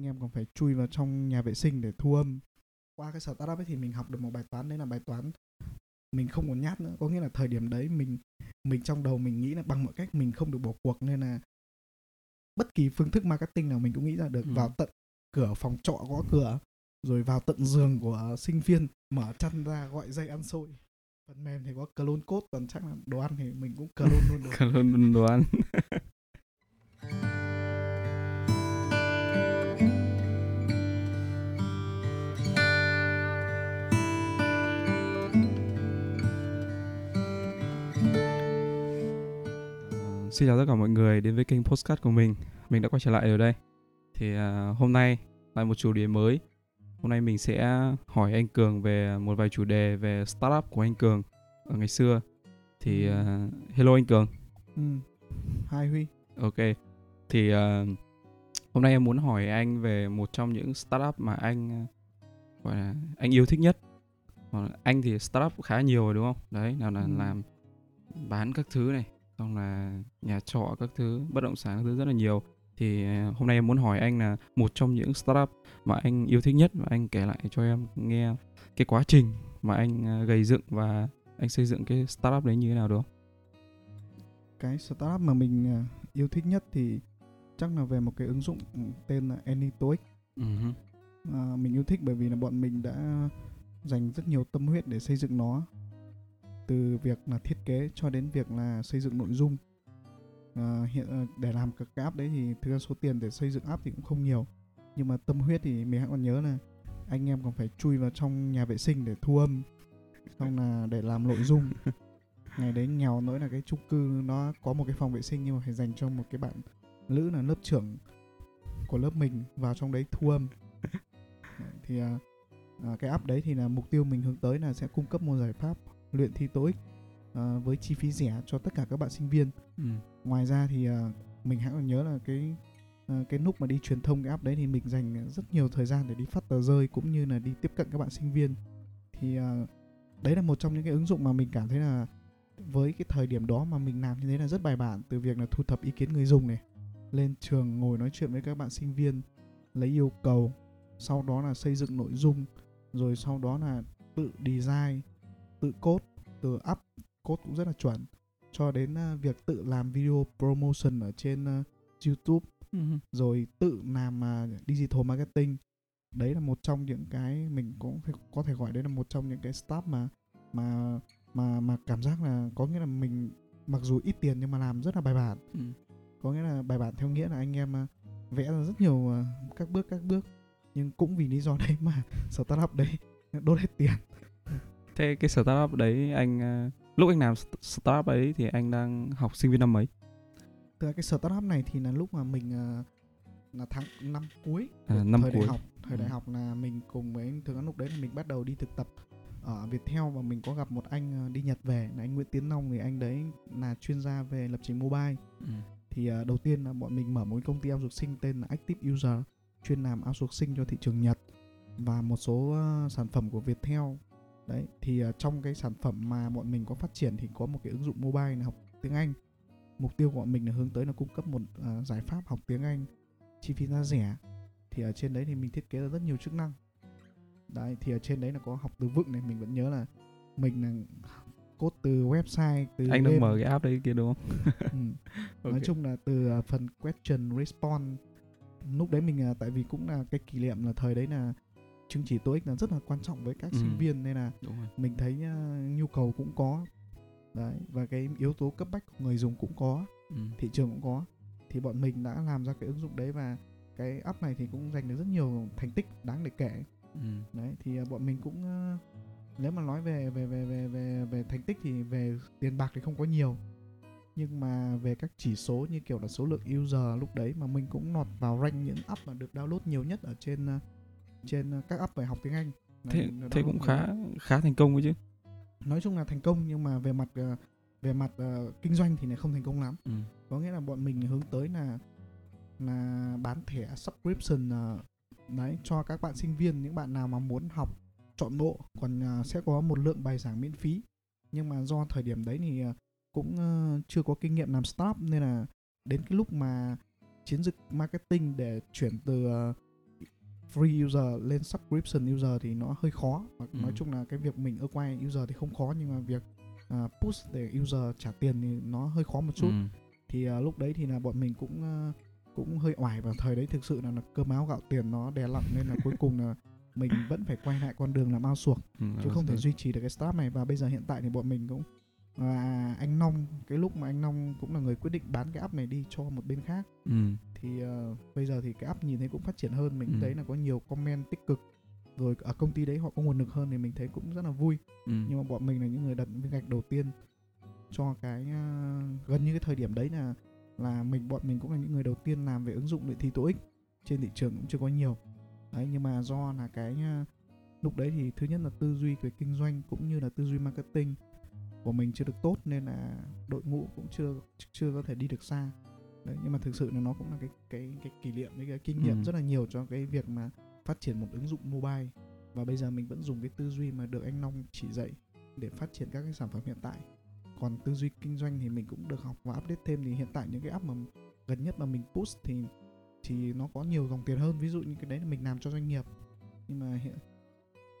anh em còn phải chui vào trong nhà vệ sinh để thu âm. Qua cái startup ấy thì mình học được một bài toán đấy là bài toán mình không còn nhát nữa. Có nghĩa là thời điểm đấy mình mình trong đầu mình nghĩ là bằng mọi cách mình không được bỏ cuộc nên là bất kỳ phương thức marketing nào mình cũng nghĩ ra được. Ừ. vào tận cửa phòng trọ gõ cửa rồi vào tận giường của sinh viên mở chăn ra gọi dây ăn xôi. Phần mềm thì có clone code còn chắc là đồ ăn thì mình cũng clone luôn được Cảm ơn đồ ăn. Xin chào tất cả mọi người đến với kênh Postcard của mình. Mình đã quay trở lại rồi đây. Thì à, hôm nay lại một chủ đề mới. Hôm nay mình sẽ hỏi anh Cường về một vài chủ đề về startup của anh Cường ở ngày xưa. Thì à, hello anh Cường. ừ. hai huy Ok. Thì ờ, hôm nay em muốn hỏi anh về một trong những startup mà anh gọi là anh yêu thích nhất. Anh thì startup khá nhiều rồi đúng không? Đấy, nào là Ừ. làm bán các thứ này, xong là nhà trọ các thứ, bất động sản các thứ rất là nhiều. Thì ờ, hôm nay em muốn hỏi anh là một trong những startup mà anh yêu thích nhất và anh kể lại cho em nghe cái quá trình mà anh ờ, gây dựng và anh xây dựng cái startup đấy như thế nào được không? cái startup mà mình à, yêu thích nhất thì chắc là về một cái ứng dụng tên là Anytoic hứ. à, mình yêu thích bởi vì là bọn mình đã dành rất nhiều tâm huyết để xây dựng nó từ việc là thiết kế cho đến việc là xây dựng nội dung. À, hiện à, để làm các cái app đấy thì thực ra số tiền để xây dựng app thì cũng không nhiều. Nhưng mà tâm huyết thì mình hãy còn nhớ là anh em còn phải chui vào trong nhà vệ sinh để thu âm xong là để làm nội dung. Ngày đấy nghèo nỗi là cái chung cư nó có một cái phòng vệ sinh nhưng mà phải dành cho một cái bạn nữ là lớp trưởng của lớp mình vào trong đấy thu âm. Thì à, à cái app đấy thì là mục tiêu mình hướng tới là sẽ cung cấp một giải pháp luyện thi TOEIC à, với chi phí rẻ cho tất cả các bạn sinh viên Ừ. ngoài ra thì à, mình hãy còn nhớ là cái à, cái lúc mà đi truyền thông cái app đấy thì mình dành rất nhiều thời gian để đi phát tờ rơi cũng như là đi tiếp cận các bạn sinh viên thì à, đấy là một trong những cái ứng dụng mà mình cảm thấy là với cái thời điểm đó mà mình làm như thế là rất bài bản từ việc là thu thập ý kiến người dùng này lên trường ngồi nói chuyện với các bạn sinh viên lấy yêu cầu sau đó là xây dựng nội dung rồi sau đó là tự design tự code từ up code cũng rất là chuẩn cho đến à, việc tự làm video promotion ở trên à, YouTube hứ. rồi tự làm à, digital marketing đấy là một trong những cái mình cũng có thể gọi đấy là một trong những cái start mà mà mà mà cảm giác là có nghĩa là mình mặc dù ít tiền nhưng mà làm rất là bài bản Ừ. có nghĩa là bài bản theo nghĩa là anh em vẽ ra rất nhiều các bước các bước nhưng cũng vì lý do đấy mà startup đấy đốt hết tiền Thế cái startup đấy anh ờ, lúc anh làm st- startup ấy thì anh đang học sinh viên năm mấy? Thực ra cái startup này thì là lúc mà mình à, là tháng năm cuối À, năm thời cuối. đại học thời Ừ. đại học là mình cùng với anh thường lúc đấy là mình bắt đầu đi thực tập ở Viettel và mình có gặp một anh à, đi Nhật về là anh Nguyễn Tiến Long thì anh đấy là chuyên gia về lập trình mobile Ừ. thì à, đầu tiên là bọn mình mở một công ty outsourcing tên là Active User chuyên làm outsourcing cho thị trường Nhật và một số à, sản phẩm của Viettel đấy thì à, trong cái sản phẩm mà bọn mình có phát triển thì có một cái ứng dụng mobile là học tiếng Anh mục tiêu của bọn mình là hướng tới là cung cấp một à, giải pháp học tiếng Anh chi phí giá rẻ thì ở trên đấy thì mình thiết kế ra rất nhiều chức năng đấy thì ở trên đấy là có học từ vựng này mình vẫn nhớ là mình là code từ website từ Anh đang mở cái app đấy kia đúng không? Ừ. nói Ok. chung là từ à, phần question response lúc đấy mình tại vì cũng là cái kỷ niệm là thời đấy là chứng chỉ TOEIC là rất là quan trọng với các Ừ. sinh viên nên là Đúng rồi. mình thấy à, nhu cầu cũng có đấy và cái yếu tố cấp bách của người dùng cũng có Ừ. thị trường cũng có thì bọn mình đã làm ra cái ứng dụng đấy và cái app này thì cũng giành được rất nhiều thành tích đáng để kể Ừ. đấy thì à, bọn mình cũng à, nếu mà nói về về về về về về thành tích thì về tiền bạc thì không có nhiều nhưng mà về các chỉ số như kiểu là số lượng user lúc đấy mà mình cũng lọt vào rank những app mà được download nhiều nhất ở trên à, trên à, các app về học tiếng Anh. Thế thế cũng nhiều khá khá thành công ấy chứ. nói chung là thành công nhưng mà về mặt à, về mặt à, kinh doanh thì lại không thành công lắm. Ừ. có nghĩa là bọn mình hướng tới là là bán thẻ subscription à, đấy cho các bạn sinh viên những bạn nào mà muốn học chọn bộ. Còn à, sẽ có một lượng bài giảng miễn phí. Nhưng mà do thời điểm đấy thì à, cũng ờ, chưa có kinh nghiệm làm startup nên là đến cái lúc mà chiến dịch marketing để chuyển từ ờ, free user lên subscription user thì nó hơi khó. Và Ừ. nói chung là cái việc mình acquire user thì không khó nhưng mà việc à, push để user trả tiền thì nó hơi khó một chút. Ừ. thì à, lúc đấy thì là bọn mình cũng à, cũng hơi oải vào thời đấy. Thực sự là, là cơm áo gạo tiền nó đè nặng nên là cuối cùng là mình vẫn phải quay lại con đường làm ao suộc Ừ, chứ không thể duy trì được cái startup này. Và bây giờ hiện tại thì bọn mình cũng và anh Nong cái lúc mà anh Nong cũng là người quyết định bán cái app này đi cho một bên khác Ừ. thì ờ, bây giờ thì cái app nhìn thấy cũng phát triển hơn mình Ừ. thấy là có nhiều comment tích cực rồi ở công ty đấy họ có nguồn lực hơn thì mình thấy cũng rất là vui Ừ. nhưng mà bọn mình là những người đặt viên gạch đầu tiên cho cái ờ, gần như cái thời điểm đấy là là mình bọn mình cũng là những người đầu tiên làm về ứng dụng luyện thi TOEIC trên thị trường cũng chưa có nhiều đấy nhưng mà do là cái ờ, lúc đấy thì thứ nhất là tư duy về kinh doanh cũng như là tư duy marketing của mình chưa được tốt nên là đội ngũ cũng chưa chưa có thể đi được xa. Đấy nhưng mà thực sự là nó cũng là cái cái cái kỷ niệm với cái kinh nghiệm Ừ. rất là nhiều cho cái việc mà phát triển một ứng dụng mobile. Và bây giờ mình vẫn dùng cái tư duy mà được anh Long chỉ dạy để phát triển các cái sản phẩm hiện tại. Còn tư duy kinh doanh thì mình cũng được học và update thêm. Thì hiện tại những cái app mà gần nhất mà mình push thì thì nó có nhiều dòng tiền hơn. Ví dụ như cái đấy là mình làm cho doanh nghiệp. Nhưng mà hiện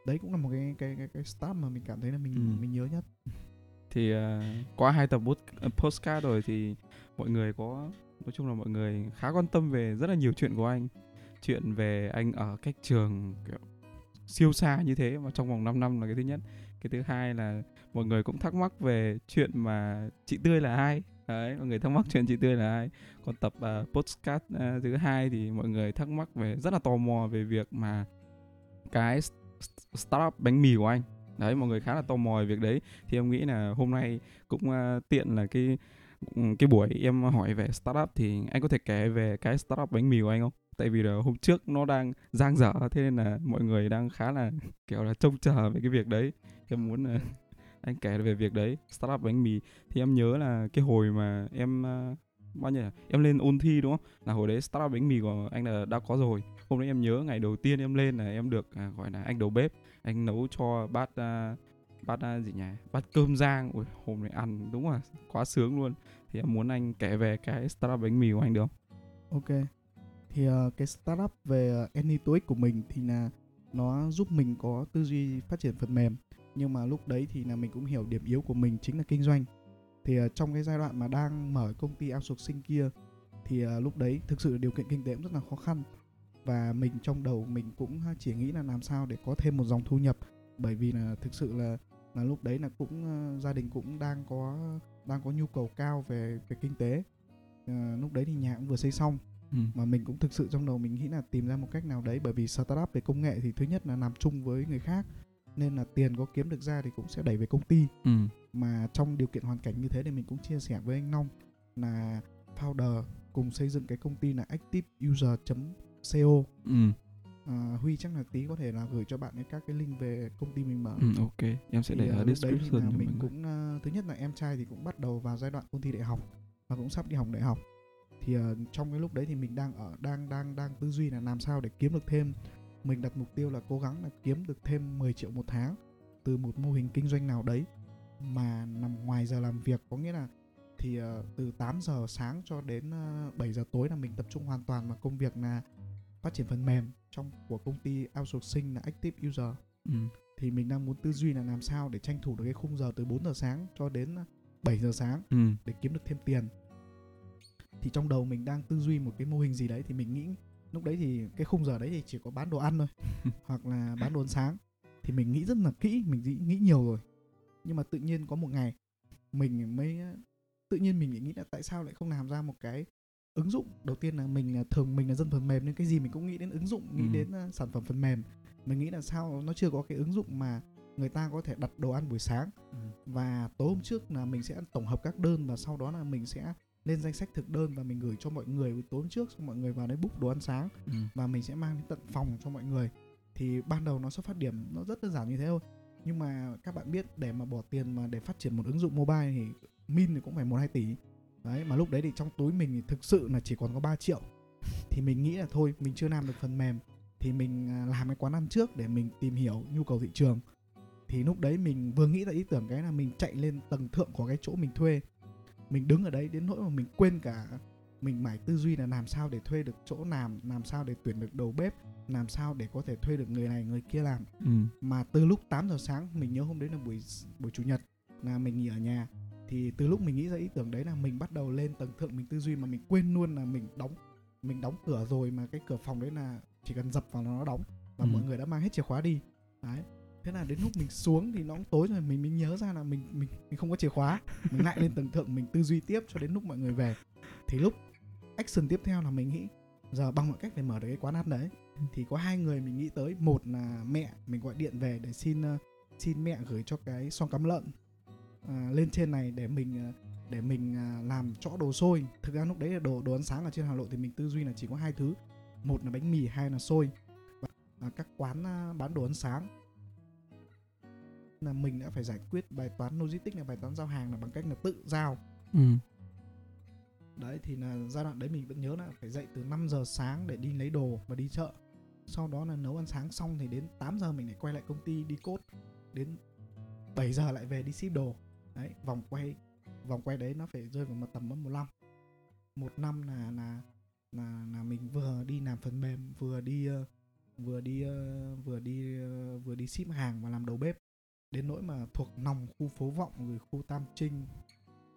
đấy cũng là một cái cái cái, cái start mà mình cảm thấy là mình Ừ. mình nhớ nhất thì uh, qua hai tập ờ, postcard rồi thì mọi người có nói chung là mọi người khá quan tâm về rất là nhiều chuyện của anh. Chuyện về anh ở cách trường kiểu siêu xa như thế mà trong vòng 5 năm là cái thứ nhất. Cái thứ hai là mọi người cũng thắc mắc về chuyện mà chị tươi là ai. Đấy mọi người thắc mắc chuyện chị tươi là ai. Còn tập uh, postcard uh, thứ hai thì mọi người thắc mắc về rất là tò mò về việc mà cái startup bánh mì của anh đấy mọi người khá là tò mò về việc đấy thì em nghĩ là hôm nay cũng uh, tiện là cái ừ, cái buổi em hỏi về startup thì anh có thể kể về cái startup bánh mì của anh không? Tại vì là hôm trước nó đang giang dở thế nên là mọi người đang khá là kiểu là trông chờ về cái việc đấy. Em muốn uh, anh kể về việc đấy, startup bánh mì thì em nhớ là cái hồi mà em uh, bao nhiêu em lên ôn thi đúng không? Là hồi đấy startup bánh mì của anh là đã có rồi. Hôm đấy em nhớ ngày đầu tiên em lên là em được à, gọi là anh đầu bếp, anh nấu cho bát uh, bát uh, gì nhỉ? Bát cơm rang. Ui, hôm nay ăn đúng là quá sướng luôn thì em muốn anh kể về cái startup bánh mì của anh được không? ok thì uh, cái startup về uh, AnyToic của mình thì là nó giúp mình có tư duy phát triển phần mềm nhưng mà lúc đấy thì là mình cũng hiểu điểm yếu của mình chính là kinh doanh thì uh, trong cái giai đoạn mà đang mở công ty outsourcing kia thì uh, lúc đấy thực sự điều kiện kinh tế cũng rất là khó khăn và mình trong đầu mình cũng chỉ nghĩ là làm sao để có thêm một dòng thu nhập. Bởi vì là thực sự là là lúc đấy là cũng gia đình cũng đang có đang có nhu cầu cao về về kinh tế. Ờ, lúc đấy thì nhà cũng vừa xây xong. Ừ. mà mình cũng thực sự trong đầu mình nghĩ là tìm ra một cách nào đấy. Bởi vì startup về công nghệ thì thứ nhất là làm chung với người khác. Nên là tiền có kiếm được ra thì cũng sẽ đẩy về công ty. Ừ. mà trong điều kiện hoàn cảnh như thế thì mình cũng chia sẻ với anh Long là founder cùng xây dựng cái công ty là activeuser.co Ừ. à, Huy chắc là tí có thể là gửi cho bạn ấy các cái link về công ty mình mở Ừ, ok, em sẽ thì để ờ, ở lúc đấy thì description mình cũng ờ, thứ nhất là em trai thì cũng bắt đầu vào giai đoạn ôn thi đại học và cũng sắp đi học đại học. Thì ờ, trong cái lúc đấy thì mình đang ở đang đang đang tư duy là làm sao để kiếm được thêm. Mình đặt mục tiêu là cố gắng là kiếm được thêm 10 triệu một tháng từ một mô hình kinh doanh nào đấy mà nằm ngoài giờ làm việc. Có nghĩa là thì ờ, từ 8 giờ sáng cho đến ờ, 7 giờ tối là mình tập trung hoàn toàn vào công việc là phát triển phần mềm trong của công ty outsourcing là Active User Ừ. thì mình đang muốn tư duy là làm sao để tranh thủ được cái khung giờ từ 4 giờ sáng cho đến 7 giờ sáng Ừ. để kiếm được thêm tiền thì trong đầu mình đang tư duy một cái mô hình gì đấy thì mình nghĩ lúc đấy thì cái khung giờ đấy thì chỉ có bán đồ ăn thôi hoặc là bán đồ ăn sáng thì mình nghĩ rất là kỹ mình nghĩ, nghĩ nhiều rồi nhưng mà tự nhiên có một ngày mình mới tự nhiên mình nghĩ là tại sao lại không làm ra một cái ứng dụng. Đầu tiên là mình là thường mình là dân phần mềm nên cái gì mình cũng nghĩ đến ứng dụng nghĩ Ừ. đến uh, sản phẩm phần mềm. Mình nghĩ là sao nó chưa có cái ứng dụng mà người ta có thể đặt đồ ăn buổi sáng. Ừ. và tối hôm trước là mình sẽ tổng hợp các đơn và sau đó là mình sẽ lên danh sách thực đơn và mình gửi cho mọi người. Tối hôm trước xong mọi người vào đấy book đồ ăn sáng Ừ. và mình sẽ mang đến tận phòng cho mọi người. Thì ban đầu nó xuất phát điểm nó rất đơn giản như thế thôi. Nhưng mà các bạn biết để mà bỏ tiền mà để phát triển một ứng dụng mobile thì min thì cũng phải một hai tỷ đấy mà lúc đấy thì trong túi mình thì thực sự là chỉ còn có 3 triệu. Thì mình nghĩ là thôi mình chưa làm được phần mềm thì mình à, làm cái quán ăn trước để mình tìm hiểu nhu cầu thị trường. Thì lúc đấy mình vừa nghĩ ra ý tưởng cái là mình chạy lên tầng thượng của cái chỗ mình thuê. Mình đứng ở đấy đến nỗi mà mình quên cả mình mải tư duy là làm sao để thuê được chỗ làm làm sao để tuyển được đầu bếp làm sao để có thể thuê được người này người kia làm. Ừ. mà từ lúc 8 giờ sáng mình nhớ hôm đấy là buổi buổi chủ nhật là mình nghỉ ở nhà thì từ lúc mình nghĩ ra ý tưởng đấy là mình bắt đầu lên tầng thượng mình tư duy mà mình quên luôn là mình đóng mình đóng cửa rồi mà cái cửa phòng đấy là chỉ cần dập vào nó đóng và Ừ. mọi người đã mang hết chìa khóa đi. Đấy. Thế là đến lúc mình xuống thì nó cũng tối rồi mình mới nhớ ra là mình mình mình không có chìa khóa. Mình lại lên tầng thượng mình tư duy tiếp cho đến lúc mọi người về. Thì lúc action tiếp theo là mình nghĩ giờ bằng mọi cách phải mở được cái quán ăn đấy thì có hai người mình nghĩ tới. Một là mẹ mình gọi điện về để xin ờ, xin mẹ gửi cho cái xoong cắm lợn à, lên trên này để mình ờ, để mình à, làm chỗ đồ xôi. Thực ra lúc đấy là đồ đồ ăn sáng ở trên hà nội thì mình tư duy là chỉ có hai thứ. Một là bánh mì hai là xôi. Và à, các quán à, bán đồ ăn sáng. Là mình đã phải giải quyết bài toán logistics là bài toán giao hàng là bằng cách là tự giao. Ừ. đấy thì là giai đoạn đấy mình vẫn nhớ là phải dậy từ 5 giờ sáng để đi lấy đồ và đi chợ. Sau đó là nấu ăn sáng xong thì đến 8 giờ mình lại quay lại công ty đi cốt. Đến 7 giờ lại về đi ship đồ đấy, vòng quay vòng quay đấy nó phải rơi vào một tầm mất một năm một năm là là là là mình vừa đi làm phần mềm, vừa đi ờ, vừa đi ờ, vừa đi ờ, vừa đi ship hàng và làm đầu bếp. Đến nỗi mà thuộc nòng khu phố vọng, rồi khu tam trinh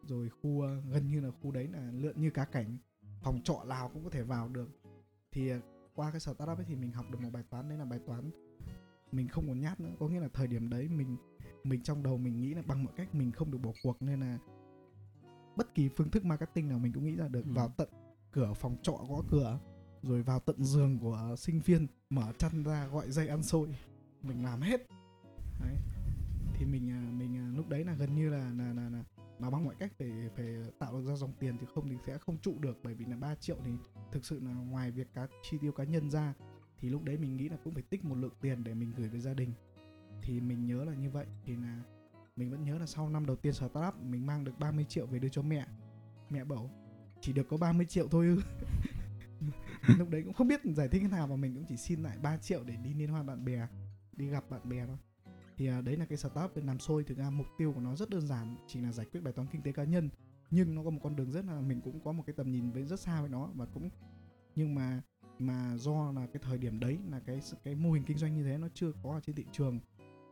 rồi khu gần như là khu đấy là lượn như cá cảnh. Phòng trọ nào cũng có thể vào được. Thì qua cái startup ấy thì mình học được một bài toán, đấy là bài toán mình không còn nhát nữa. Có nghĩa là thời điểm đấy mình mình trong đầu mình nghĩ là bằng mọi cách mình không được bỏ cuộc nên là bất kỳ phương thức marketing nào mình cũng nghĩ ra được. Ừ. vào tận cửa phòng trọ gõ cửa rồi vào tận giường của sinh viên mở chăn ra gọi dây ăn xôi. Mình làm hết. Đấy. Thì mình à, mình à, lúc đấy là gần như là là là, là mà bằng mọi cách phải phải tạo được ra dòng tiền thì không thì sẽ không trụ được. Bởi vì là 3 triệu thì thực sự là ngoài việc cá chi tiêu cá nhân ra thì lúc đấy mình nghĩ là cũng phải tích một lượng tiền để mình gửi về gia đình thì mình nhớ là như vậy. Thì là mình vẫn nhớ là sau năm đầu tiên startup mình mang được 30 triệu về đưa cho mẹ. Mẹ bảo chỉ được có 30 triệu thôi ư? Lúc đấy cũng không biết giải thích thế nào và mình cũng chỉ xin lại 3 triệu để đi liên hoan bạn bè đi gặp bạn bè thôi. Thì à, đấy là cái startup bên làm xôi. Thực ra mục tiêu của nó rất đơn giản chỉ là giải quyết bài toán kinh tế cá nhân. Nhưng nó có một con đường rất là mình cũng có một cái tầm nhìn với rất xa với nó và cũng nhưng mà mà do là cái thời điểm đấy là cái cái mô hình kinh doanh như thế nó chưa có ở trên thị trường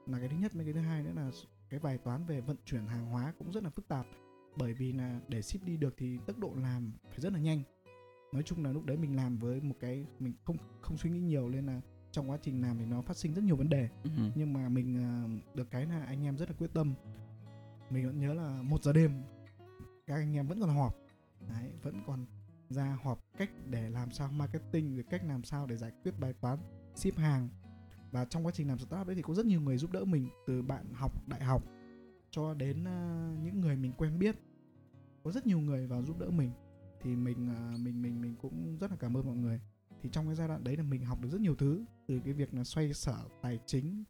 là cái thứ nhất với cái thứ hai nữa là cái bài toán về vận chuyển hàng hóa cũng rất là phức tạp. Bởi vì là để ship đi được thì tốc độ làm phải rất là nhanh. Nói chung là lúc đấy mình làm với một cái mình không không suy nghĩ nhiều nên là trong quá trình làm thì nó phát sinh rất nhiều vấn đề. Ừ. nhưng mà mình à, được cái là anh em rất là quyết tâm. Mình vẫn nhớ là một giờ đêm các anh em vẫn còn họp. Đấy vẫn còn ra họp cách để làm sao marketing rồi cách làm sao để giải quyết bài toán ship hàng và trong quá trình làm startup đấy thì có rất nhiều người giúp đỡ mình từ bạn học đại học cho đến ờ, những người mình quen biết có rất nhiều người vào giúp đỡ mình thì mình ờ, mình mình mình cũng rất là cảm ơn mọi người thì trong cái giai đoạn đấy là mình học được rất nhiều thứ từ cái việc là xoay sở tài chính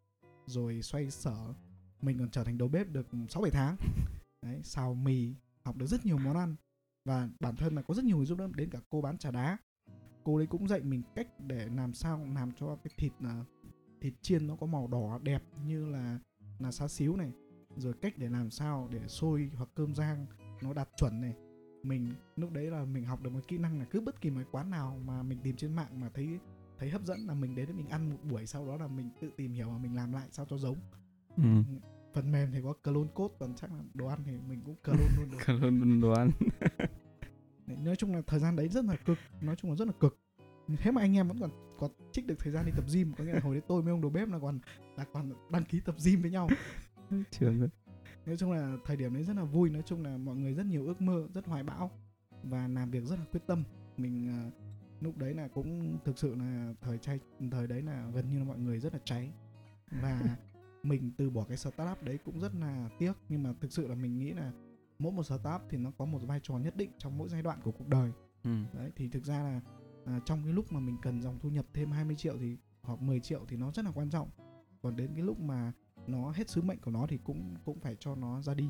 rồi xoay sở mình còn trở thành đầu bếp được 6 7 tháng. Đấy, xào mì, học được rất nhiều món ăn và bản thân là có rất nhiều người giúp đỡ đến cả cô bán trà đá. Cô đấy cũng dạy mình cách để làm sao làm cho cái thịt ờ, thịt chiên nó có màu đỏ đẹp như là là xá xíu này, rồi cách để làm sao để xôi hoặc cơm rang nó đạt chuẩn này. Mình lúc đấy là mình học được một kỹ năng là cứ bất kỳ một quán nào mà mình tìm trên mạng mà thấy thấy hấp dẫn là mình đến để mình ăn một buổi sau đó là mình tự tìm hiểu và mình làm lại sao cho giống Ừ. phần mềm thì có clone code còn chắc là đồ ăn thì mình cũng clone luôn được ơn đồ ăn. Nói chung là thời gian đấy rất là cực nói chung là rất là cực thế mà anh em vẫn còn có trích được thời gian đi tập gym có nghĩa là hồi đấy tôi với ông đầu bếp là còn là còn đăng ký tập gym với nhau Trường rồi. nói chung là thời điểm đấy rất là vui nói chung là mọi người rất nhiều ước mơ rất hoài bão và làm việc rất là quyết tâm mình à, lúc đấy là cũng thực sự là thời trai thời đấy là gần như là mọi người rất là cháy và mình từ bỏ cái startup đấy cũng rất là tiếc nhưng mà thực sự là mình nghĩ là mỗi một startup thì nó có một vai trò nhất định trong mỗi giai đoạn của cuộc đời Ừ. đấy thì thực ra là à, trong cái lúc mà mình cần dòng thu nhập thêm 20 triệu thì hoặc 10 triệu thì nó rất là quan trọng còn đến cái lúc mà nó hết sứ mệnh của nó thì cũng cũng phải cho nó ra đi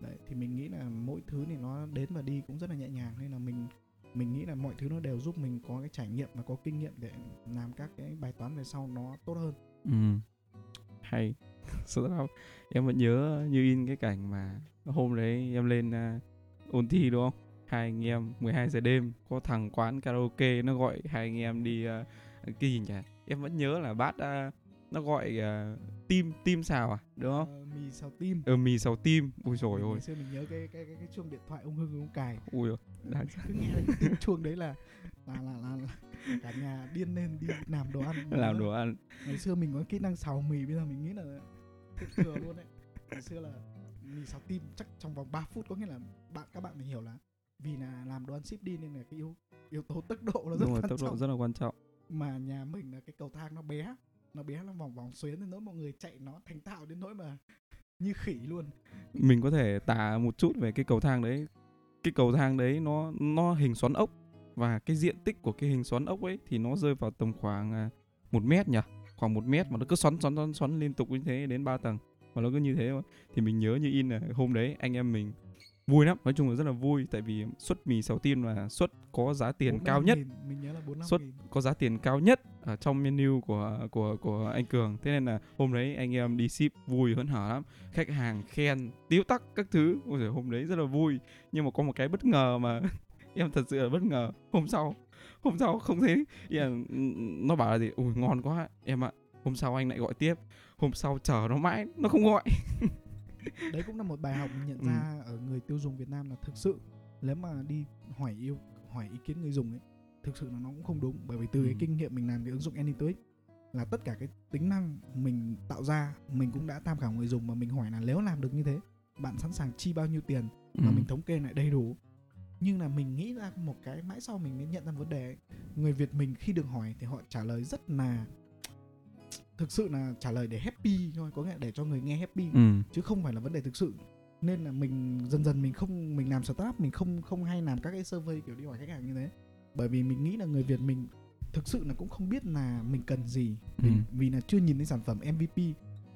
đấy thì mình nghĩ là mỗi thứ thì nó đến và đi cũng rất là nhẹ nhàng nên là mình mình nghĩ là mọi thứ nó đều giúp mình có cái trải nghiệm và có kinh nghiệm để làm các cái bài toán về sau nó tốt hơn Ừ. Hay. Startup. Em vẫn nhớ như in cái cảnh mà hôm đấy em lên uh, ôn thi đúng không? Hai anh em 12 giờ đêm có thằng quán karaoke nó gọi hai anh em đi uh, cái gì nhỉ? Em vẫn nhớ là bát uh, nó gọi uh, tim tim xào à? Đúng không? Ờ, mì xào tim. Ờ mì xào tim. Ui rồi ôi xưa mình nhớ cái cái cái, cái chuông điện thoại ông hưng ông cài. Ui đáng cứ nghe cái chuông đấy là là là là, là cả nhà điên lên đi làm đồ ăn. Làm đồ ăn. Ngày xưa mình có kỹ năng xào mì bây giờ mình nghĩ là thừa luôn đấy. Ngày xưa là mì xào tim chắc trong vòng 3 phút có nghĩa là bạn các bạn phải hiểu là vì là làm đồ ăn ship đi nên là cái yếu yếu tố tốc độ nó rất đúng rồi quan tốc độ trọng. rất là quan trọng. Mà nhà mình là cái cầu thang nó bé nó bé nó vòng vòng xuyến đến nỗi mọi người chạy nó thành thạo đến nỗi mà như khỉ luôn. Mình có thể tả một chút về cái cầu thang đấy. Cái cầu thang đấy nó nó hình xoắn ốc và cái diện tích của cái hình xoắn ốc ấy thì nó rơi vào tầm khoảng à, một mét nhỉ? Khoảng một mét mà nó cứ xoắn xoắn xoắn xoắn liên tục như thế đến 3 tầng. Và nó cứ như thế thôi. Thì mình nhớ như in là hôm đấy anh em mình vui lắm nói chung là rất là vui tại vì suất mì xào tiên là suất có giá tiền 45 cao nhất. nghìn, mình nhớ là bốn Suất- có giá tiền cao nhất ở trong menu của của của anh Cường. Thế nên là hôm đấy anh em đi ship vui hớn hở lắm. Khách hàng khen tiếu tắc các thứ. Ôi giời, hôm đấy rất là vui. Nhưng mà có một cái bất ngờ mà em thật sự là bất ngờ. Hôm sau hôm sau không thấy. Em, nó bảo là gì? Ui ngon quá em ạ. Hôm sau anh lại gọi tiếp. Hôm sau chờ nó mãi nó không gọi đấy cũng là một bài học nhận Ừ. ra ở người tiêu dùng Việt Nam là thực sự nếu mà đi hỏi yêu hỏi ý kiến người dùng ấy thực sự là nó cũng không đúng bởi vì từ cái Ừ. kinh nghiệm mình làm cái ứng dụng AnyToix là tất cả cái tính năng mình tạo ra mình cũng đã tham khảo người dùng mà mình hỏi là nếu làm được như thế bạn sẵn sàng chi bao nhiêu tiền mà Ừ. mình thống kê lại đầy đủ nhưng là mình nghĩ ra một cái mãi sau mình mới nhận ra vấn đề ấy. người Việt mình khi được hỏi thì họ trả lời rất là thực sự là trả lời để happy thôi có nghĩa là để cho người nghe happy ừ. chứ không phải là vấn đề thực sự nên là mình dần dần mình không mình làm startup mình không không hay làm các cái survey kiểu đi hỏi khách hàng như thế bởi vì mình nghĩ là người Việt mình thực sự là cũng không biết là mình cần gì vì, Ừ. vì là chưa nhìn thấy sản phẩm MVP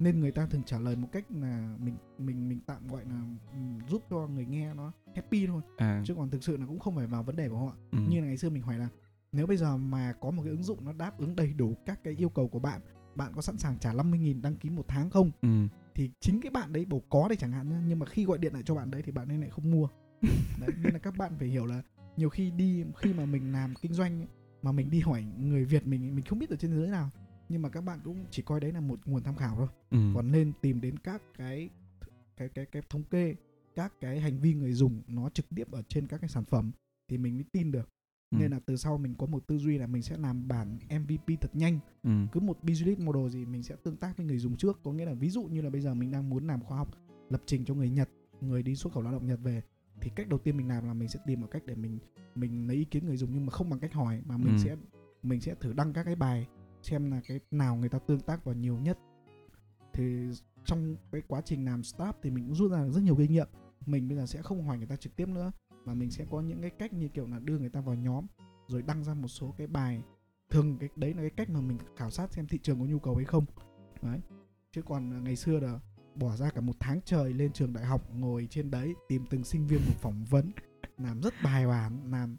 nên người ta thường trả lời một cách là mình mình mình tạm gọi là ừm, giúp cho người nghe nó happy thôi à chứ còn thực sự là cũng không phải vào vấn đề của họ ừ. như là ngày xưa mình hỏi là nếu bây giờ mà có một cái ứng dụng nó đáp ứng đầy đủ các cái yêu cầu của bạn bạn có sẵn sàng trả 50.000 đăng ký một tháng không ừ. thì chính cái bạn đấy bổ có đấy chẳng hạn nhá nhưng mà khi gọi điện lại cho bạn đấy thì bạn ấy lại không mua đấy nên là các bạn phải hiểu là nhiều khi đi khi mà mình làm kinh doanh ấy, mà mình đi hỏi người Việt mình mình không biết ở trên thế giới nào nhưng mà các bạn cũng chỉ coi đấy là một nguồn tham khảo thôi Ừ. còn nên tìm đến các cái cái cái cái thống kê các cái hành vi người dùng nó trực tiếp ở trên các cái sản phẩm thì mình mới tin được Ừ. nên là từ sau mình có một tư duy là mình sẽ làm bản MVP thật nhanh ừ. cứ một business model gì mình sẽ tương tác với người dùng trước có nghĩa là ví dụ như là bây giờ mình đang muốn làm khoa học lập trình cho người Nhật người đi xuất khẩu lao động Nhật về thì cách đầu tiên mình làm là mình sẽ tìm một cách để mình mình lấy ý kiến người dùng nhưng mà không bằng cách hỏi mà mình Ừ. sẽ mình sẽ thử đăng các cái bài xem là cái nào người ta tương tác vào nhiều nhất thì trong cái quá trình làm startup thì mình cũng rút ra được rất nhiều kinh nghiệm mình bây giờ sẽ không hỏi người ta trực tiếp nữa mà mình sẽ có những cái cách như kiểu là đưa người ta vào nhóm rồi đăng ra một số cái bài thường cái đấy là cái cách mà mình khảo sát xem thị trường có nhu cầu hay không đấy chứ còn ngày xưa là bỏ ra cả một tháng trời lên trường đại học ngồi trên đấy tìm từng sinh viên một phỏng vấn làm rất bài bản làm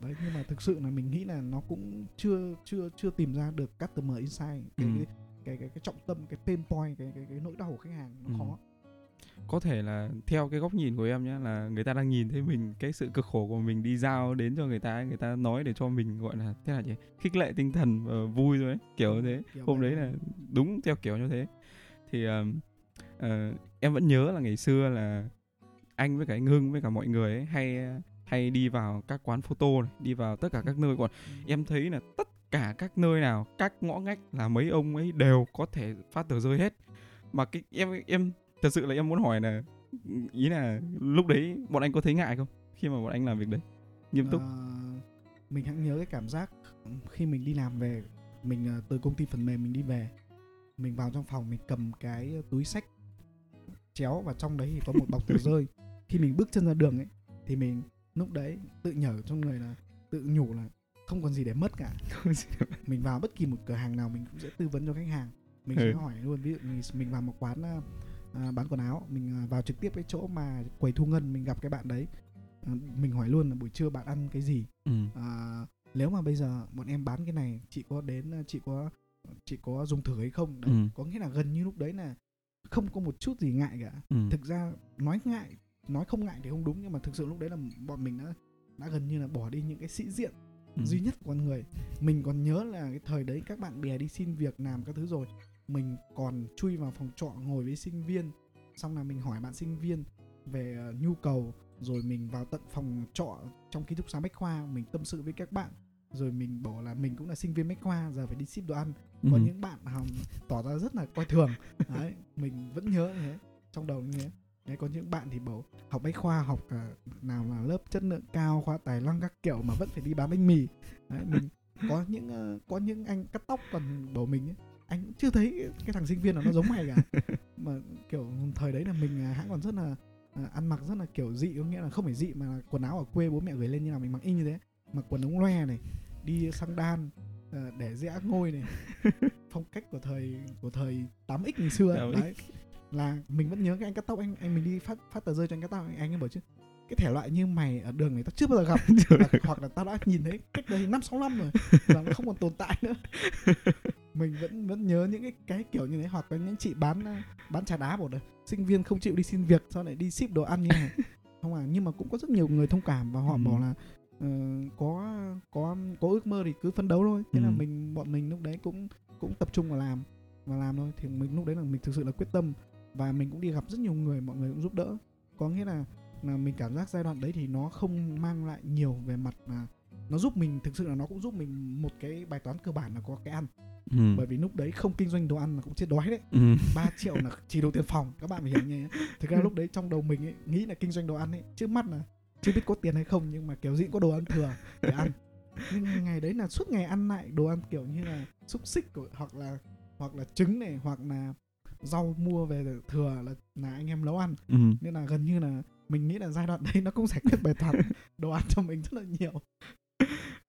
đấy nhưng mà thực sự là mình nghĩ là nó cũng chưa chưa chưa tìm ra được customer insight cái, Ừ. cái, cái cái cái trọng tâm cái pain point cái cái cái nỗi đau của khách hàng nó Ừ. khó có thể là theo cái góc nhìn của em nhé là người ta đang nhìn thấy mình cái sự cực khổ của mình đi giao đến cho người ta người ta nói để cho mình gọi là thế là gì? Khích lệ tinh thần và vui rồi đấy kiểu như thế. Kiểu hôm đấy là đúng theo kiểu như thế. Thì ờm, ờ, em vẫn nhớ là ngày xưa là anh với cả anh Hưng với cả mọi người ấy hay hay đi vào các quán photo này đi vào tất cả các nơi. Còn em thấy là tất cả các nơi nào các ngõ ngách là mấy ông ấy đều có thể phát tờ rơi hết. Mà cái em em thật sự là em muốn hỏi là ý là lúc đấy bọn anh có thấy ngại không? Khi mà bọn anh làm việc đấy nghiêm túc. Ờ, mình hãy nhớ cái cảm giác khi mình đi làm về mình ờ, từ công ty phần mềm mình đi về mình vào trong phòng mình cầm cái túi sách chéo và trong đấy thì có một bọc tờ rơi. Khi mình bước chân ra đường ấy thì mình lúc đấy tự nhở trong người là tự nhủ là không còn gì để mất cả. Mình vào bất kỳ một cửa hàng nào mình cũng sẽ tư vấn cho khách hàng. Mình sẽ Ừ. hỏi luôn ví dụ mình, mình vào một quán à, bán quần áo mình à, vào trực tiếp cái chỗ mà quầy thu ngân mình gặp cái bạn đấy à, mình hỏi luôn là buổi trưa bạn ăn cái gì ừ. à, nếu mà bây giờ bọn em bán cái này chị có đến chị có chị có dùng thử hay không đấy Ừ. có nghĩa là gần như lúc đấy là không có một chút gì ngại cả Ừ. thực ra nói ngại nói không ngại thì không đúng nhưng mà thực sự lúc đấy là bọn mình đã đã gần như là bỏ đi những cái sĩ diện Ừ. duy nhất của con người mình còn nhớ là cái thời đấy các bạn bè đi xin việc làm các thứ rồi mình còn chui vào phòng trọ ngồi với sinh viên. Xong là mình hỏi bạn sinh viên về ờ, nhu cầu rồi mình vào tận phòng trọ trong ký túc xá bách khoa mình tâm sự với các bạn. Rồi mình bảo là mình cũng là sinh viên bách khoa giờ phải đi ship đồ ăn. Ừ. có những bạn hòng tỏ ra rất là coi thường. Đấy mình vẫn nhớ thế trong đầu như thế. Đấy có những bạn thì bảo học bách khoa học à, nào là lớp chất lượng cao khoa tài năng các kiểu mà vẫn phải đi bán bánh mì. Đấy mình có những ờ, có những anh cắt tóc còn bảo mình ấy, anh chưa thấy cái thằng sinh viên nào nó giống mày cả. Mà kiểu thời đấy là mình à, hãng còn rất là à, ăn mặc rất là kiểu dị có nghĩa là không phải dị mà là quần áo ở quê bố mẹ gửi lên như nào mình mặc y như thế. Mặc quần ống loe này đi sang đan ờ, để rẽ ngôi này. Phong cách của thời của thời 8x ngày xưa ấy. 8X. đấy là mình vẫn nhớ cái anh cắt tóc anh anh mình đi phát phát tờ rơi cho anh cắt tóc anh, anh ấy bảo chứ cái thể loại như mày ở đường này tao chưa bao giờ gặp. Hoặc, hoặc là tao đã nhìn thấy cách đây năm sáu năm rồi và nó không còn tồn tại nữa mình vẫn vẫn nhớ những cái cái kiểu như thế hoặc là những chị bán bán trà đá bảo là sinh viên không chịu đi xin việc sao lại đi ship đồ ăn như này không à nhưng mà cũng có rất nhiều người thông cảm và họ Ừ. bảo là ờ, có có có ước mơ thì cứ phấn đấu thôi thế là Ừ. mình bọn mình lúc đấy cũng cũng tập trung vào làm và làm thôi thì mình lúc đấy là mình thực sự là quyết tâm và mình cũng đi gặp rất nhiều người mọi người cũng giúp đỡ có nghĩa là là mình cảm giác giai đoạn đấy thì nó không mang lại nhiều về mặt là nó giúp mình thực sự là nó cũng giúp mình một cái bài toán cơ bản là có cái ăn. Ừ. bởi vì lúc đấy không kinh doanh đồ ăn là cũng chết đói đấy. Ừ. 3 triệu là chỉ đủ tiền phòng các bạn phải hiểu thế. Thực ra lúc đấy trong đầu mình ấy, nghĩ là kinh doanh đồ ăn ấy trước mắt là chưa biết có tiền hay không nhưng mà kiểu gì cũng có đồ ăn thừa để ăn. Nhưng ngày đấy là suốt ngày ăn lại đồ ăn kiểu như là xúc xích của, hoặc là hoặc là trứng này hoặc là rau mua về thừa là là anh em nấu ăn. Ừ. nên là gần như là mình nghĩ là giai đoạn đấy nó cũng giải quyết bài toán đồ ăn cho mình rất là nhiều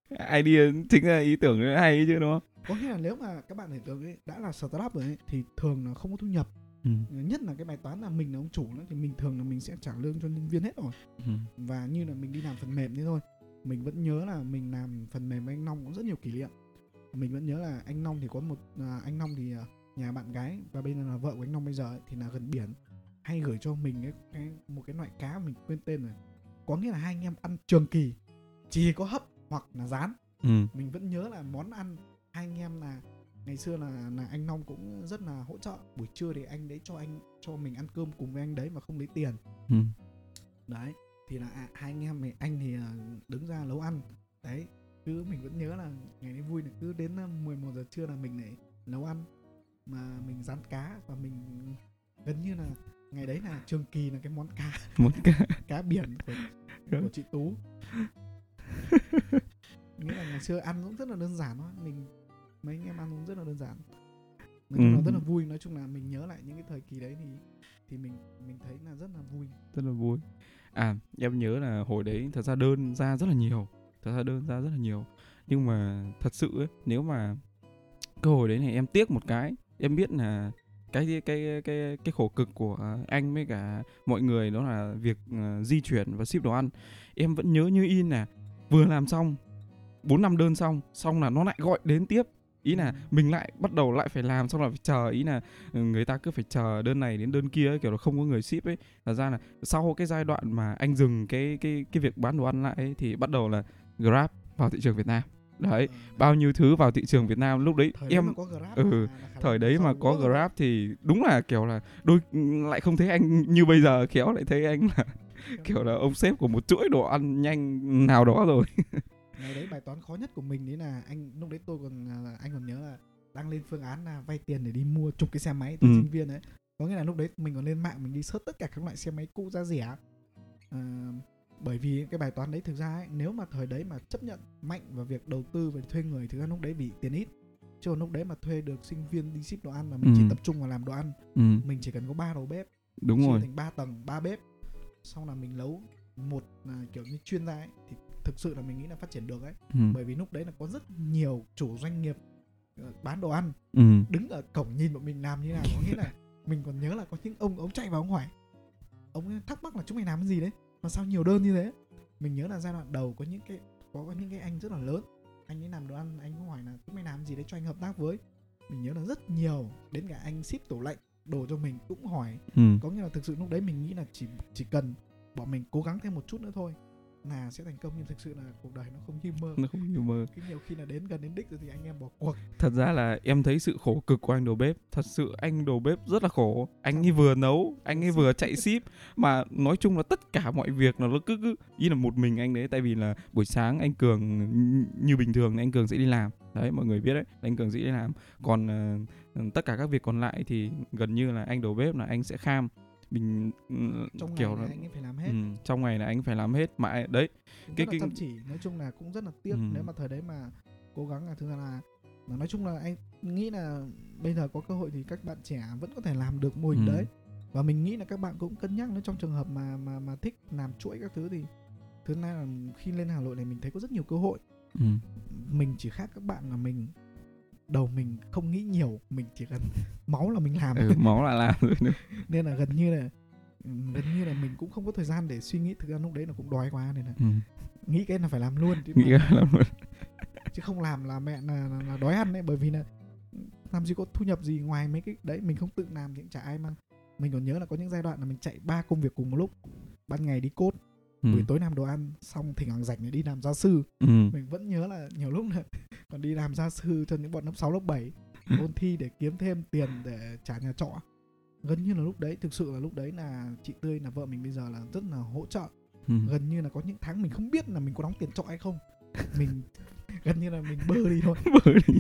idea chính là ý tưởng hay ấy chứ đúng không? Có nghĩa là nếu mà các bạn tưởng tượng ấy đã là startup rồi ấy, thì thường là không có thu nhập. Ừ. nhất là cái bài toán là mình là ông chủ nữa thì mình thường là mình sẽ trả lương cho nhân viên hết rồi. Ừ. và như là mình đi làm phần mềm thế thôi mình vẫn nhớ là mình làm phần mềm với anh Long cũng rất nhiều kỷ niệm. Mình vẫn nhớ là anh Long thì có một à, anh Long thì à, nhà bạn gái và bây giờ là vợ của anh Long bây giờ ấy, thì là gần biển hay gửi cho mình cái, cái một cái loại cá mình quên tên rồi. Có nghĩa là hai anh em ăn trường kỳ chỉ có hấp hoặc là rán. Ừ. mình vẫn nhớ là món ăn hai anh em là ngày xưa là là anh Long cũng rất là hỗ trợ. Buổi trưa thì anh đấy cho anh cho mình ăn cơm cùng với anh đấy mà không lấy tiền. Ừ. đấy thì là à, hai anh em thì anh thì à, đứng ra nấu ăn. Đấy cứ mình vẫn nhớ là ngày đấy vui là cứ đến à, 11 giờ trưa là mình lại nấu ăn. Mà mình rán cá và mình gần như là ngày đấy là trường kỳ là cái món cá. Một cái cá biển của, của chị Tú nghĩa là ngày xưa ăn cũng rất là đơn giản thôi. Mình mấy anh em ăn cũng rất là đơn giản. Nói chung là Ừ. rất là vui. Nói chung là mình nhớ lại những cái thời kỳ đấy thì thì mình mình thấy là rất là vui. Rất là vui. À em nhớ là hồi đấy thật ra đơn ra rất là nhiều. Thật ra đơn ra rất là nhiều. Nhưng mà thật sự ấy, nếu mà cơ hội đấy này em tiếc một cái em biết là cái cái cái cái khổ cực của anh với cả mọi người đó là việc ờ, di chuyển và ship đồ ăn. Em vẫn nhớ như in là vừa làm xong bốn năm đơn xong xong là nó lại gọi đến tiếp. Ý là mình lại bắt đầu lại phải làm xong là phải chờ. Ý là ừ, người ta cứ phải chờ đơn này đến đơn kia ấy, kiểu là không có người ship ấy. Thật ra là sau cái giai đoạn mà anh dừng cái cái cái việc bán đồ ăn lại ấy, thì bắt đầu là Grab vào thị trường Việt Nam. Đấy Ờ, bao nhiêu thứ vào thị trường Việt Nam lúc đấy thời đấy em có Grab ừ, khả thời đấy mà có. Grab thì đúng là kiểu là đôi lại không thấy anh như bây giờ khéo lại thấy anh là kiểu là ông sếp của một chuỗi đồ ăn nhanh nào đó rồi. Ngày đấy bài toán khó nhất của mình đấy là anh lúc đấy tôi còn là anh còn nhớ là đang lên phương án là vay tiền để đi mua chục cái xe máy từ Ừ. sinh viên đấy có nghĩa là lúc đấy mình còn lên mạng mình đi search tất cả các loại xe máy cũ giá rẻ. Ờ, bởi vì cái bài toán đấy thực ra ấy, nếu mà thời đấy mà chấp nhận mạnh vào việc đầu tư và thuê người thực ra lúc đấy vì tiền ít. Chứ còn lúc đấy mà thuê được sinh viên đi ship đồ ăn mà mình chỉ Ừ. tập trung vào làm đồ ăn ừ, mình chỉ cần có ba đầu bếp đúng chia rồi. thành 3 tầng 3 bếp xong là mình nấu một là kiểu như chuyên gia ấy thì thực sự là mình nghĩ là phát triển được ấy. Ừ, bởi vì lúc đấy là có rất nhiều chủ doanh nghiệp ờ, bán đồ ăn ừ, đứng ở cổng nhìn bọn mình làm như nào có nghĩa là mình còn nhớ là có những ông ông chạy vào ông hỏi ông thắc mắc là chúng mày làm cái gì đấy? Mà sao nhiều đơn như thế? Mình nhớ là giai đoạn đầu có những cái có những cái anh rất là lớn anh ấy làm đồ ăn anh có hỏi là chúng mày làm gì đấy cho anh hợp tác với? Mình nhớ là rất nhiều đến cả anh ship tủ lạnh đồ cho mình cũng hỏi. Ừ, có nghĩa là thực sự lúc đấy mình nghĩ là chỉ chỉ cần bọn mình cố gắng thêm một chút nữa thôi là sẽ thành công nhưng thực sự là cuộc đời nó không như mơ. Nó không như mơ. Cái nhiều khi là đến gần đến đích rồi thì anh em bỏ cuộc. Thật ra là em thấy sự khổ cực của anh đầu bếp. Thật sự anh đầu bếp rất là khổ. Anh ấy vừa nấu anh ấy vừa chạy ship. Mà nói chung là tất cả mọi việc nó cứ cứ ý là một mình anh đấy. Tại vì là buổi sáng anh cường như- bình thường anh cường sẽ đi làm. Đấy mọi người biết đấy. Anh cường sẽ đi làm. Còn ờ, tất cả các việc còn lại thì gần như là anh đầu bếp là anh sẽ kham mình ừ, trong kiểu ngày là là anh ấy phải làm hết ừ, trong ngày là anh phải làm hết mà đấy cũng cái- cái- chăm chỉ nói chung là cũng rất là tiếc Ừ. nếu mà thời đấy mà cố gắng là thực ra là mà nói chung là anh nghĩ là bây giờ có cơ hội thì các bạn trẻ vẫn có thể làm được mô hình Ừ. đấy và mình nghĩ là các bạn cũng cân nhắc nếu trong trường hợp mà mà mà thích làm chuỗi các thứ thì thứ hai là khi lên Hà Nội này mình thấy có rất nhiều cơ hội ừ. mình chỉ khác các bạn là mình đầu mình không nghĩ nhiều mình chỉ cần máu là mình làm. Ừ, máu là làm nên là gần như là ừ, gần như là mình cũng không có thời gian để suy nghĩ thực ra lúc đấy là cũng đói quá nên là ừ. nghĩ cái là phải làm luôn chứ, nghĩ mà- làm luôn. Chứ không làm là mẹ là, là, là đói ăn đấy bởi vì là làm gì có thu nhập gì ngoài mấy cái đấy mình không tự làm thì cũng chả ai mang. Mình còn nhớ là có những giai đoạn là mình chạy ba công việc cùng một lúc ban ngày đi cốt ừ. buổi tối làm đồ ăn xong thỉnh thoảng rảnh để đi làm gia sư ừ. mình vẫn nhớ là nhiều lúc là còn đi làm gia sư cho những bọn lớp 6, lớp 7 ôn thi để kiếm thêm tiền để trả nhà trọ gần như là lúc đấy thực sự là lúc đấy là chị tươi là vợ mình bây giờ là rất là hỗ trợ Ừ. gần như là có những tháng mình không biết là mình có đóng tiền trọ hay không mình gần như là mình bơ đi thôi. Bởi vì-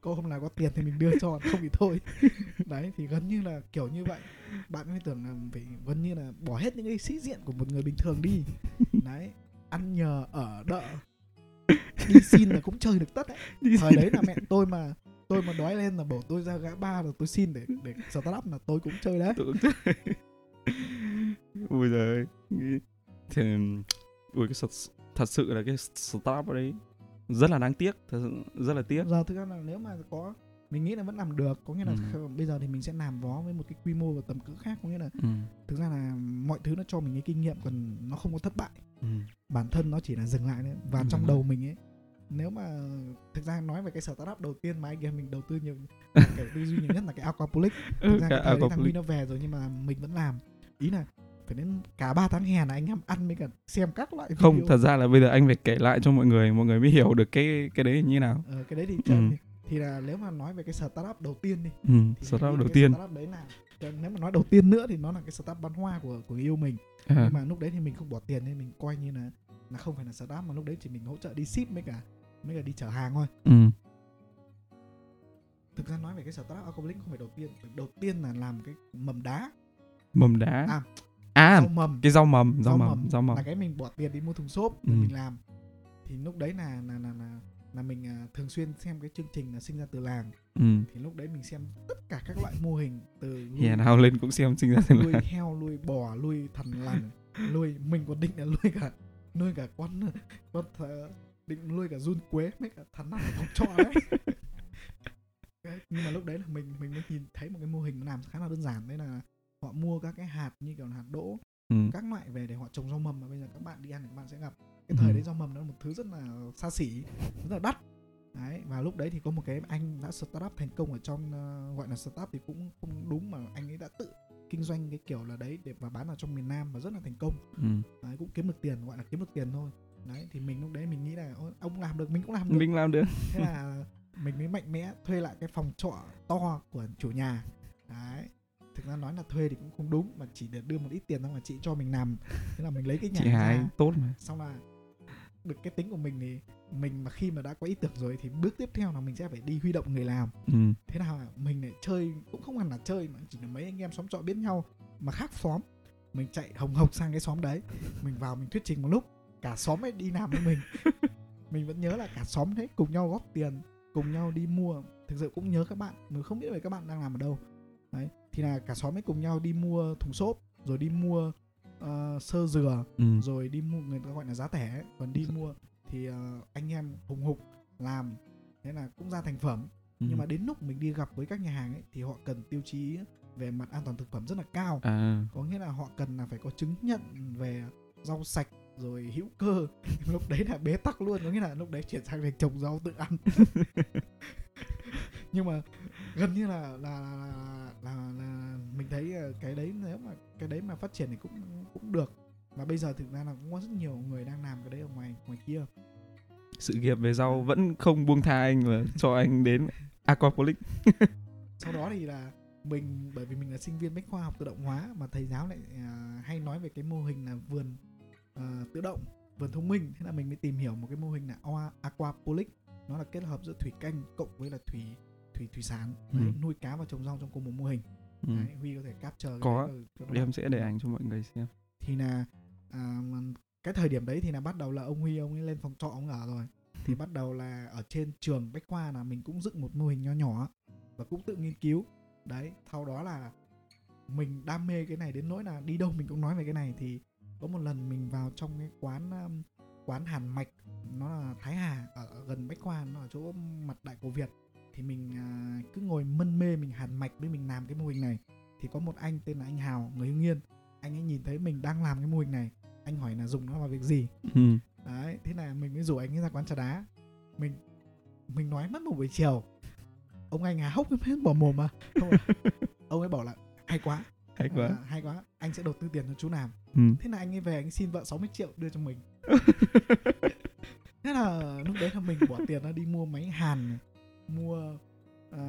có hôm nào có tiền thì mình đưa cho không thì thôi. Đấy thì gần như là kiểu như vậy. Bạn mới tưởng là phải gần như là bỏ hết những cái sĩ diện của một người bình thường đi. Đấy ăn nhờ ở đợ. Đi xin là cũng chơi được tất đấy. Đi thời đấy là mẹ tôi mà tôi mà đói lên là bảo tôi ra gã ba rồi tôi xin để để start up là tôi cũng chơi đấy. Tôi cũng chơi. Ui giời Thì Ui cái thật, thật sự là cái startup đấy Rất là đáng tiếc Thật sự rất là tiếc giờ thực ra là nếu mà có mình nghĩ là vẫn làm được có nghĩa là Ừ. bây giờ thì mình sẽ làm vó với một cái quy mô và tầm cỡ khác có nghĩa là ừ. thực ra là mọi thứ nó cho mình cái kinh nghiệm còn nó không có thất bại Ừ. bản thân nó chỉ là dừng lại đấy và Dừng trong đầu mình ấy nếu mà thực ra nói về cái startup đầu tiên mà anh em mình đầu tư nhiều cái tư duy nhiều nhất là cái Aquapolic thực ra Cái cái thời đấy thằng. Huy nó về rồi nhưng mà mình vẫn làm ý là phải đến cả 3 tháng hè là anh em ăn với cả xem các loại Không video. thật ra là bây giờ anh phải kể lại cho mọi người Mọi người mới hiểu được cái cái đấy như nào ờ, cái đấy thì, Ừ. thì thì là nếu mà nói về cái startup đầu tiên đi ừ. thì Startup đầu tiên startup đấy là nếu mà nói đầu tiên nữa thì nó là cái startup bán hoa của của người yêu mình à. nhưng mà lúc đấy thì mình không bỏ tiền nên mình coi như là là không phải là startup mà lúc đấy chỉ mình hỗ trợ đi ship với cả với cả đi chở hàng thôi ừ. thực ra nói về cái startup Aquablink không phải đầu tiên đầu tiên là làm cái mầm đá Mầm đá À. À rau mầm. cái rau mầm Rau mầm Rau mầm. Là cái mình bỏ tiền đi mua thùng xốp Ừ. mình làm. Thì lúc đấy là là là là, là mình à, thường xuyên xem cái chương trình là sinh ra từ làng. Ừ. thì lúc đấy mình xem tất cả các loại mô hình từ nuôi, Hè nào lên cũng xem sinh ra từ nuôi heo nuôi bò nuôi thằn lằn nuôi mình còn định là nuôi cả nuôi cả con con th- định nuôi cả run quế mấy cả thằn lằn ở phòng trọ đấy nhưng mà lúc đấy là mình mình mới nhìn thấy một cái mô hình nó làm khá là đơn giản. Đấy là họ mua các cái hạt như kiểu là hạt đỗ ừ. các loại về để họ trồng rau mầm mà bây giờ các bạn đi ăn thì các bạn sẽ gặp. Cái thời Ừ. đấy rau mầm nó là một thứ rất là xa xỉ rất là đắt. Đấy và lúc đấy thì có một cái anh đã startup thành công ở trong ờ, gọi là startup thì cũng không đúng mà anh ấy đã tự kinh doanh cái kiểu là đấy để mà bán ở trong miền Nam và rất là thành công. Ừ. đấy, cũng kiếm được tiền gọi là kiếm được tiền thôi. Đấy thì mình lúc đấy mình nghĩ là "Ôi, ông làm được mình cũng làm được. Mình làm được. Thế là mình mới mạnh mẽ thuê lại cái phòng trọ to của chủ nhà. Đấy thực ra nói là thuê thì cũng không đúng mà chỉ để đưa một ít tiền thôi mà chị cho mình nằm thế là mình lấy cái nhà Chị Hải ra tốt mà. Xong là được cái tính của mình thì mình mà khi mà đã có ý tưởng rồi thì bước tiếp theo là mình sẽ phải đi huy động người làm. Ừ. thế nào mình lại chơi cũng không hẳn là chơi mà chỉ là mấy anh em xóm trọ biết nhau mà khác xóm. Mình chạy hồng hộc sang cái xóm đấy. Mình vào mình thuyết trình một lúc cả xóm ấy đi làm với mình. Mình vẫn nhớ là cả xóm đấy cùng nhau góp tiền cùng nhau đi mua. Thực sự cũng nhớ các bạn mình không biết về các bạn đang làm ở đâu. Đấy thì là cả xóm ấy cùng nhau đi mua thùng xốp rồi đi mua ờ, sơ dừa Ừ. rồi đi mua người ta gọi là giá ấy. còn đi mua thì ờ, anh em hùng hục làm thế là cũng ra thành phẩm Ừ. nhưng mà đến lúc mình đi gặp với các nhà hàng ấy thì họ cần tiêu chí về mặt an toàn thực phẩm rất là cao à có nghĩa là họ cần là phải có chứng nhận về rau sạch rồi hữu cơ lúc đấy là bế tắc luôn có nghĩa là lúc đấy chuyển sang việc trồng rau tự ăn nhưng mà gần như là là là, là, là mình thấy ờ, cái đấy nếu mà cái đấy mà phát triển thì cũng cũng được. Và bây giờ thực ra là cũng có rất nhiều người đang làm cái đấy ở ngoài ngoài kia. Sự nghiệp về sau vẫn không buông tha anh và cho anh đến aquapolic sau đó thì là mình bởi vì mình là sinh viên bách khoa học tự động hóa mà thầy giáo lại à, hay nói về cái mô hình là vườn à, tự động vườn thông minh. Thế là mình mới tìm hiểu một cái mô hình là aqua- aquapolic nó là kết hợp giữa thủy canh cộng với là thủy thủy thủy sản Ừ. đấy, nuôi cá và trồng rau trong cùng một mô hình. Ừ. đấy, huy có thể capture Có. nó- em sẽ để ảnh cho mọi người xem. Thì là à, cái thời điểm đấy thì là bắt đầu là ông Huy ông ấy lên phòng trọ ông ở rồi. Thì bắt đầu là ở trên trường bách khoa là mình cũng dựng một mô hình nho nhỏ và cũng tự nghiên cứu. Đấy sau đó là mình đam mê cái này đến nỗi là đi đâu mình cũng nói về cái này. Thì có một lần mình vào trong cái quán um, quán Hàn Mạch nó là Thái Hà ở, ở gần Bách Khoa nó ở chỗ mặt Đại Cổ Việt thì mình à, cứ ngồi mân mê mình hàn mạch với mình làm cái mô hình này. Thì có một anh tên là anh Hào người Hưng Yên. Anh ấy nhìn thấy mình đang làm cái mô hình này. Anh hỏi là dùng nó vào việc gì? Ừ. đấy thế là mình mới rủ anh ấy ra quán trà đá. Mình mình nói mất một buổi chiều. Ông anh há hốc hết bỏ mồm mà. Không à. ông ấy bảo là hay quá. Hay quá. À, hay quá. Anh sẽ đầu tư tiền cho chú làm. Ừ. thế là anh ấy về anh xin vợ 60 triệu đưa cho mình. Thế là lúc đấy là mình bỏ tiền ra đi mua máy hàn này mua à,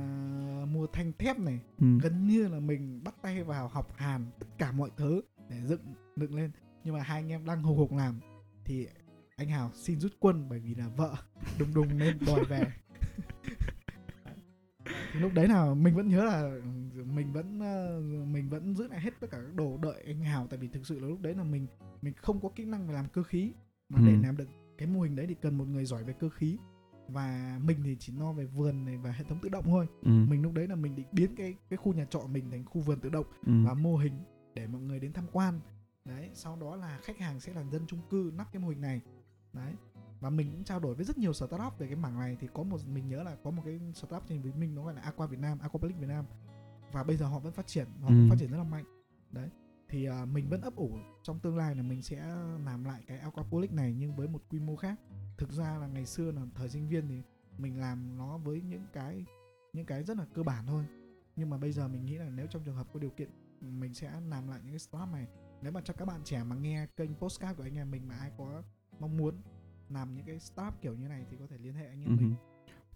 mua thanh thép này Ừ. gần như là mình bắt tay vào học hàn tất cả mọi thứ để dựng dựng lên. Nhưng mà hai anh em đang hùng hục làm thì anh Hào xin rút quân bởi vì là vợ đùng đùng nên đòi về. Thì lúc đấy là mình vẫn nhớ là mình vẫn ờ, mình vẫn giữ lại hết tất cả các đồ đợi anh Hào. Tại vì thực sự là lúc đấy là mình mình không có kỹ năng về làm cơ khí. Mà để Ừ. làm được cái mô hình đấy thì cần một người giỏi về cơ khí và mình thì chỉ lo về vườn này và hệ thống tự động thôi. Ừ. mình lúc đấy là mình định biến cái cái khu nhà trọ mình thành khu vườn tự động Ừ. và mô hình để mọi người đến tham quan. Đấy sau đó là khách hàng sẽ là dân chung cư nắp cái mô hình này. Đấy và mình cũng trao đổi với rất nhiều startup về cái mảng này. Thì có một mình nhớ là có một cái startup trên Việt Minh nó gọi là Aqua Việt Nam Aquaplic Việt Nam. Và bây giờ họ vẫn phát triển họ Ừ. vẫn phát triển rất là mạnh. Đấy thì uh, mình vẫn ấp ủ trong tương lai là mình sẽ làm lại cái aquaponic này nhưng với một quy mô khác. Thực ra là ngày xưa là thời sinh viên thì mình làm nó với những cái những cái rất là cơ bản thôi. Nhưng mà bây giờ mình nghĩ là nếu trong trường hợp có điều kiện mình sẽ làm lại những cái startup này. Nếu mà cho các bạn trẻ mà nghe kênh postcard của anh em mình mà ai có mong muốn làm những cái startup kiểu như này thì có thể liên hệ anh em Ừ. mình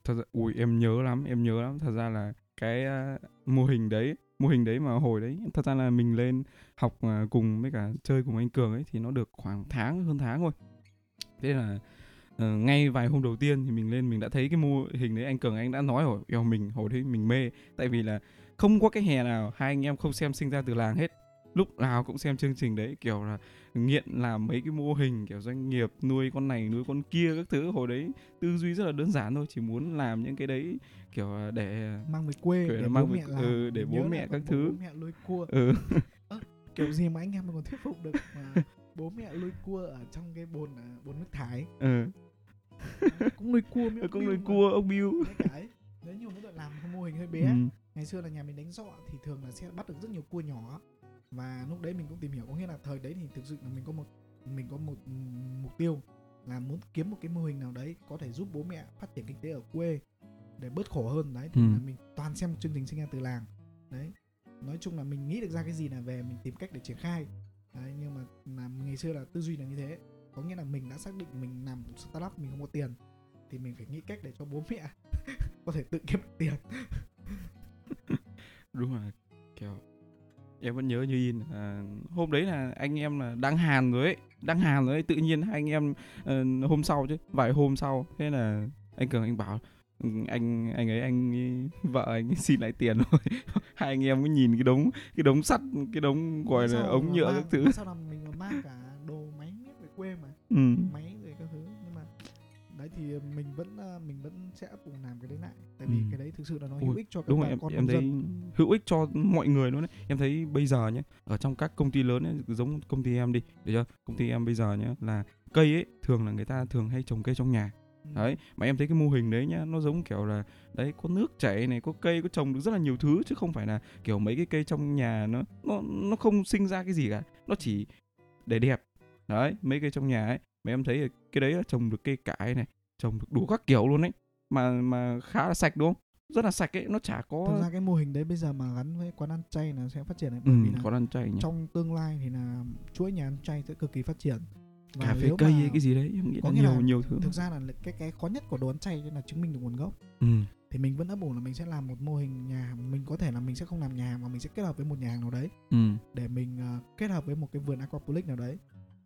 thật ra ui em nhớ lắm em nhớ lắm. Thật ra là cái uh, mô hình đấy mô hình đấy mà hồi đấy thật ra là mình lên học à, cùng với cả chơi cùng anh cường ấy thì nó được khoảng tháng hơn tháng thôi. Thế là uh, ngay vài hôm đầu tiên thì mình lên mình đã thấy cái mô hình đấy anh cường anh đã nói rồi yêu mình hồi đấy mình mê. Tại vì là không có cái hè nào hai anh em không xem sinh ra từ làng hết. Lúc nào cũng xem chương trình đấy kiểu là nghiện làm mấy cái mô hình kiểu doanh nghiệp nuôi con này nuôi con kia các thứ hồi đấy tư duy rất là đơn giản thôi chỉ muốn làm những cái đấy kiểu là để mang về quê Kiểu để là bố mang về- mẹ làm ừ, để bố nhớ mẹ các bố thứ. mẹ nuôi cua. Ừ. Kiểu gì mà anh em mình còn thuyết phục được mà bố mẹ nuôi cua ở trong cái bồn à, bồn nước thải? Ừ. Cũng nuôi cua mới cũng nuôi mà. cua ông Bill cái. Nếu như muốn làm một mô hình hơi bé ừ. ngày xưa là nhà mình đánh dọ thì thường là sẽ bắt được rất nhiều cua nhỏ và lúc đấy mình cũng tìm hiểu có nghĩa là thời đấy thì thực sự là mình có một mình có một mục tiêu là muốn kiếm một cái mô hình nào đấy có thể giúp bố mẹ phát triển kinh tế ở quê để bớt khổ hơn. Đấy thì Ừ. là mình toàn xem chương trình sinh ra từ làng. Đấy nói chung là mình nghĩ được ra cái gì là về mình tìm cách để triển khai. Đấy nhưng mà là ngày xưa là tư duy là như thế. Có nghĩa là mình đã xác định mình làm startup mình không có tiền thì mình phải nghĩ cách để cho bố mẹ có thể tự kiếm được tiền. Đúng là kiểu em vẫn nhớ như in. À, hôm đấy là anh em là đang hàn rồi ấy. Đang hàn rồi ấy tự nhiên hai anh em ờ, hôm sau chứ vài hôm sau. Thế là anh cường anh bảo "Ừ, anh anh ấy anh vợ anh xin lại tiền rồi. Hai anh em mới nhìn cái đống cái đống sắt cái đống gọi là ống nhựa các thứ. sao là mình còn mang cả đồ máy về quê mà. Ừ. máy thì mình vẫn ờ, mình vẫn sẽ dụng làm cái đấy lại. Tại vì Ừ. cái đấy thực sự là nó Ui, hữu ích cho các đúng bà rồi em con em thấy dân. hữu ích cho mọi người luôn đấy em thấy bây giờ nhé ở trong các công ty lớn ấy, giống công ty em đi được chưa? Công ty em bây giờ nhé là cây ấy thường là người ta thường hay trồng cây trong nhà. Ừ. đấy mà em thấy cái mô hình đấy nhá nó giống kiểu là đấy có nước chảy này có cây có trồng được rất là nhiều thứ chứ không phải là kiểu mấy cái cây trong nhà nó nó nó không sinh ra cái gì cả. Nó chỉ để đẹp. Đấy mấy cây trong nhà ấy. Mà em thấy cái đấy là trồng được cây cải này trồng được đủ các kiểu luôn đấy mà mà khá là sạch đúng không? Rất là sạch ấy nó chả thực có ra cái mô hình đấy bây giờ mà gắn với quán ăn chay là sẽ phát triển đấy ừ, bởi vì là có ăn chay nhỉ. trong tương lai thì là chuỗi nhà ăn chay sẽ cực kỳ phát triển. Và cà phê cây hay cái gì đấy em nghĩ có là nhiều là nhiều thứ. thực ra là cái cái khó nhất của đồ ăn chay là chứng minh được nguồn gốc. Ừ, thì mình vẫn ấp ủ là mình sẽ làm một mô hình nhà hàng mình có thể là mình sẽ không làm nhà hàng mà mình sẽ kết hợp với một nhà hàng nào đấy ừ, để mình ờ, kết hợp với một cái vườn aquaponic nào đấy.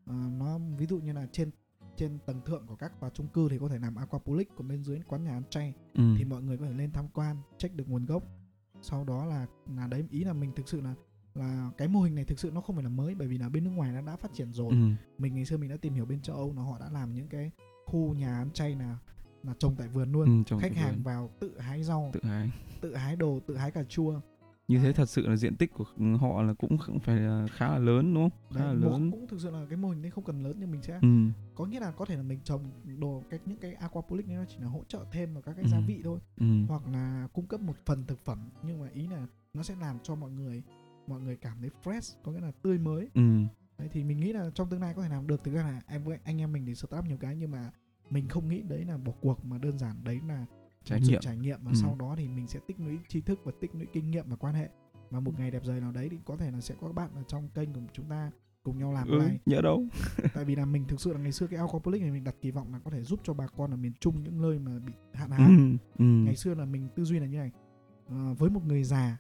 Ờ, nó ví dụ như là trên trên tầng thượng của các tòa chung cư thì có thể làm aquaponic còn bên dưới quán nhà ăn chay ừ, thì mọi người có thể lên tham quan check được nguồn gốc. Sau đó là là đấy ý là mình thực sự là là cái mô hình này thực sự nó không phải là mới bởi vì là bên nước ngoài nó đã phát triển rồi. Ừ, mình ngày xưa mình đã tìm hiểu bên châu âu là họ đã làm những cái khu nhà ăn chay là là trồng tại vườn luôn. Ừ, khách hàng vườn. vào tự hái rau tự hái. tự hái đồ tự hái cà chua như thế thật sự là diện tích của họ là cũng phải là khá là lớn đúng không? Khá là đấy, lớn. cũng thực sự là cái mô hình đấy không cần lớn nhưng mình sẽ. Ừ, có nghĩa là có thể là mình trồng đồ cái những cái aquaponic này nó chỉ là hỗ trợ thêm vào các cái Ừ. gia vị thôi. Ừ, hoặc là cung cấp một phần thực phẩm nhưng mà ý là nó sẽ làm cho mọi người mọi người cảm thấy fresh có nghĩa là tươi mới. Ừ, đấy thì mình nghĩ là trong tương lai có thể làm được. Thực ra là em với anh em mình thì startup nhiều cái nhưng mà mình không nghĩ đấy là bỏ cuộc mà đơn giản đấy là trải nghiệm trải nghiệm. và Ừ. sau đó thì mình sẽ tích lũy tri thức và tích lũy kinh nghiệm và quan hệ. Và một ngày đẹp trời nào đấy thì có thể là sẽ có các bạn ở trong kênh của chúng ta cùng nhau làm ừ, live nhớ đâu. Tại vì là mình thực sự là ngày xưa cái aquaponic này mình đặt kỳ vọng là có thể giúp cho bà con ở miền trung những nơi mà bị hạn ừ, hán. Ừ, ngày xưa là mình tư duy là như này Ờ, với một người già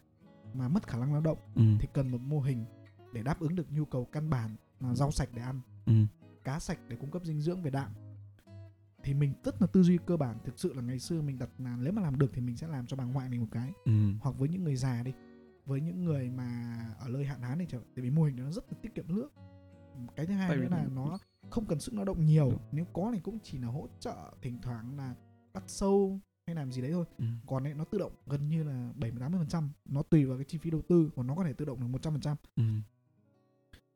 mà mất khả năng lao động ừ, thì cần một mô hình để đáp ứng được nhu cầu căn bản là rau sạch để ăn ừ, cá sạch để cung cấp dinh dưỡng về đạm thì mình rất là tư duy cơ bản. Thực sự là ngày xưa mình đặt là nếu mà làm được thì mình sẽ làm cho bà ngoại mình một cái. Ừ, hoặc với những người già đi. Với những người mà ở nơi hạn hán này chẳng tại vì mô hình nó rất là tiết kiệm nước cái thứ hai nữa là nó không cần sức lao động nhiều. Đúng. nếu có thì cũng chỉ là hỗ trợ thỉnh thoảng là bắt sâu hay làm gì đấy thôi. Ừ, còn ấy nó tự động gần như là 70 80 phần trăm. Nó tùy vào cái chi phí đầu tư còn nó có thể tự động được 100 phần trăm. Ừ,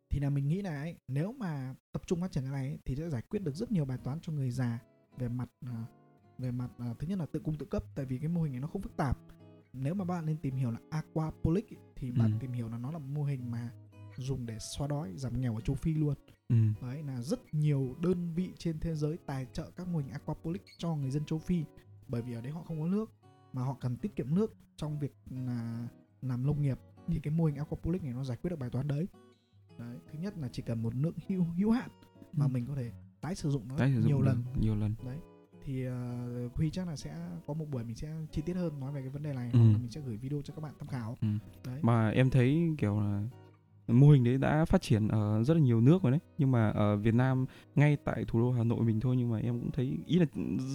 thì là mình nghĩ là ấy, nếu mà tập trung phát triển cái này ấy, thì sẽ giải quyết được rất nhiều bài toán cho người già về mặt à, về mặt à, thứ nhất là tự cung tự cấp tại vì cái mô hình này nó không phức tạp nếu mà bạn nên tìm hiểu là aquapolic ấy, thì bạn Ừ. tìm hiểu là nó là mô hình mà dùng để xóa đói giảm nghèo ở châu phi luôn ừ, đấy là rất nhiều đơn vị trên thế giới tài trợ các mô hình aquapolic cho người dân châu phi bởi vì ở đấy họ không có nước mà họ cần tiết kiệm nước trong việc là làm nông nghiệp thì Ừ. cái mô hình aquapolic này nó giải quyết được bài toán đấy đấy thứ nhất là chỉ cần một lượng hữu hữu hạn mà Ừ. mình có thể tái sử dụng nó tái sử dụng nhiều lần. nhiều lần. Thì uh, huy chắc là sẽ có một buổi mình sẽ chi tiết hơn nói về cái vấn đề này Ừ. hoặc là mình sẽ gửi video cho các bạn tham khảo. Ừ. đấy. Mà em thấy kiểu là mô hình đấy đã phát triển ở rất là nhiều nước rồi đấy. Nhưng mà ở Việt Nam ngay tại thủ đô Hà Nội mình thôi nhưng mà em cũng thấy ý là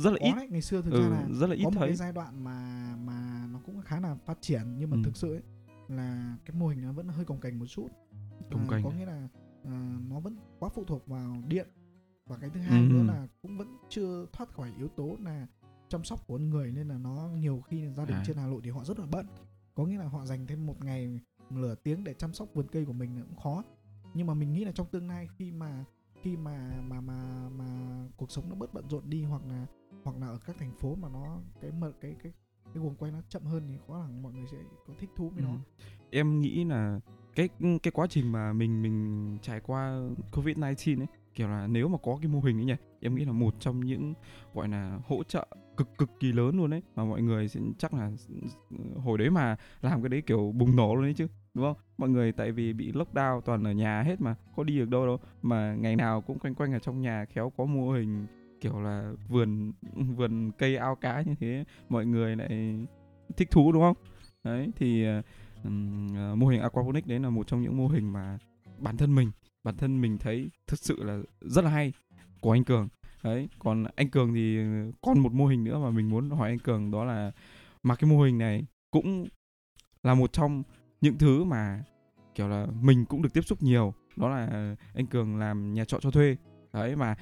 rất là có ít. đấy ngày xưa thực ừ, ra là rất là ít có một thấy. cái giai đoạn mà mà nó cũng khá là phát triển nhưng mà Ừ. thực sự ấy, là cái mô hình nó vẫn hơi cồng kềnh một chút. Cồng À, kềnh có nghĩa là à, nó vẫn quá phụ thuộc vào điện và cái thứ hai Ừ. nữa là cũng vẫn chưa thoát khỏi yếu tố là chăm sóc của con người nên là nó nhiều khi gia đình À. trên Hà Nội thì họ rất là bận có nghĩa là họ dành thêm một ngày nửa tiếng để chăm sóc vườn cây của mình là cũng khó nhưng mà mình nghĩ là trong tương lai khi mà khi mà mà mà mà cuộc sống nó bớt bận rộn đi hoặc là hoặc là ở các thành phố mà nó cái mật cái cái cái guồng quay nó chậm hơn thì có là mọi người sẽ có thích thú với Ừ. nó em nghĩ là cái cái quá trình mà mình mình trải qua covid 19 ấy kiểu là nếu mà có cái mô hình ấy nhỉ em nghĩ là một trong những gọi là hỗ trợ cực cực kỳ lớn luôn đấy mà mọi người sẽ chắc là hồi đấy mà làm cái đấy kiểu bùng nổ luôn đấy chứ đúng không? Mọi người tại vì bị lockdown toàn ở nhà hết mà có đi được đâu đâu mà ngày nào cũng quanh quanh ở trong nhà khéo có mô hình kiểu là vườn vườn cây ao cá như thế mọi người lại thích thú đúng không? Đấy thì ờ, ờ mô hình aquaponics đấy là một trong những mô hình mà bản thân mình bản thân mình thấy thực sự là rất là hay của anh Cường. Đấy, còn anh Cường thì còn một mô hình nữa mà mình muốn hỏi anh Cường, đó là mà cái mô hình này cũng là một trong những thứ mà, kiểu là, mình cũng được tiếp xúc nhiều, đó là anh Cường làm nhà trọ cho thuê. Đấy, mà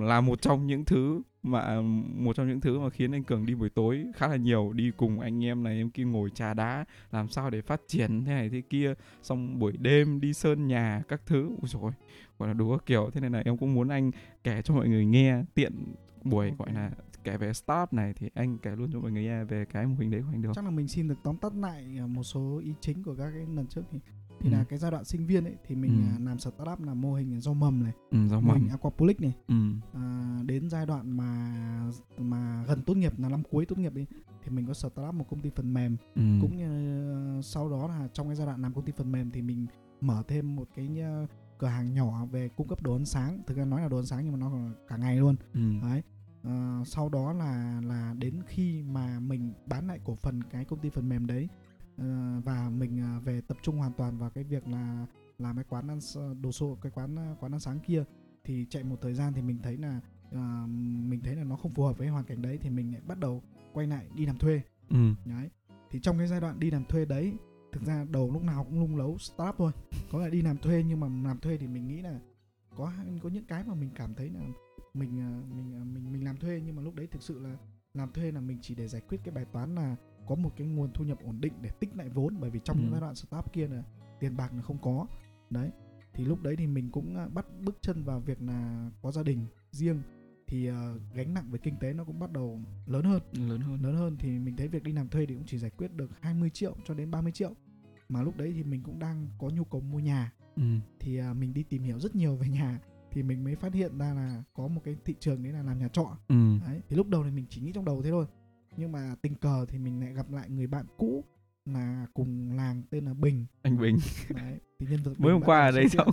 là một trong những thứ mà ừm, một trong những thứ mà khiến anh Cường đi buổi tối khá là nhiều đi cùng anh em này em kia ngồi trà đá làm sao để phát triển thế này thế kia. Xong buổi đêm đi sơn nhà các thứ. Ui rồi gọi là đủ các kiểu. Thế nên là em cũng muốn anh kể cho mọi người nghe tiện buổi gọi là kể về start này thì anh kể luôn cho mọi người nghe về cái mô hình đấy của anh được chắc là mình xin được tóm tắt lại à, một số ý chính của các cái lần trước thì thì Ừ. là cái giai đoạn sinh viên ấy thì mình Ừ. à, làm startup là mô hình rau mầm này ừ, rau mô hình mầm aquaponic này ừ, à, đến giai đoạn mà mà gần tốt nghiệp là năm cuối tốt nghiệp đi thì mình có start up một công ty phần mềm ừ. cũng như ờ, sau đó là trong cái giai đoạn làm công ty phần mềm thì mình mở thêm một cái ờ, cửa hàng nhỏ về cung cấp đồ ăn sáng thực ra nói là đồ ăn sáng nhưng mà nó cả ngày luôn ừ. đấy Ờ, sau đó là là đến khi mà mình bán lại cổ phần cái công ty phần mềm đấy và mình ờ, về tập trung hoàn toàn vào cái việc là làm cái quán ăn s- đồ xô cái quán ờ, quán ăn sáng kia. Thì chạy một thời gian thì mình thấy là ờ, mình thấy là nó không phù hợp với hoàn cảnh đấy thì mình lại bắt đầu quay lại đi làm thuê. Ừ. đấy. Thì trong cái giai đoạn đi làm thuê đấy thực ra đầu lúc nào cũng lung lấu startup thôi. Có là đi làm thuê nhưng mà làm thuê thì mình nghĩ là có có những cái mà mình cảm thấy là mình ờ, mình ờ, mình mình làm thuê nhưng mà lúc đấy thực sự là làm thuê là mình chỉ để giải quyết cái bài toán là có một cái nguồn thu nhập ổn định để tích lại vốn bởi vì trong Ừ. những giai đoạn startup kia là tiền bạc là không có. Đấy thì lúc đấy thì mình cũng ờ, bắt bước chân vào việc là có gia đình riêng. Thì ờ, gánh nặng về kinh tế nó cũng bắt đầu lớn hơn. Lớn hơn. Lớn hơn thì mình thấy việc đi làm thuê thì cũng chỉ giải quyết được 20 triệu cho đến 30 triệu. Mà lúc đấy thì mình cũng đang có nhu cầu mua nhà. Ừ. thì à, mình đi tìm hiểu rất nhiều về nhà thì mình mới phát hiện ra là có một cái thị trường đấy là làm nhà trọ. Ừ. đấy thì lúc đầu thì mình chỉ nghĩ trong đầu thế thôi nhưng mà tình cờ thì mình lại gặp lại người bạn cũ là cùng làng tên là Bình anh Bình đấy thì nhân vật mới hôm qua ở hiện. xong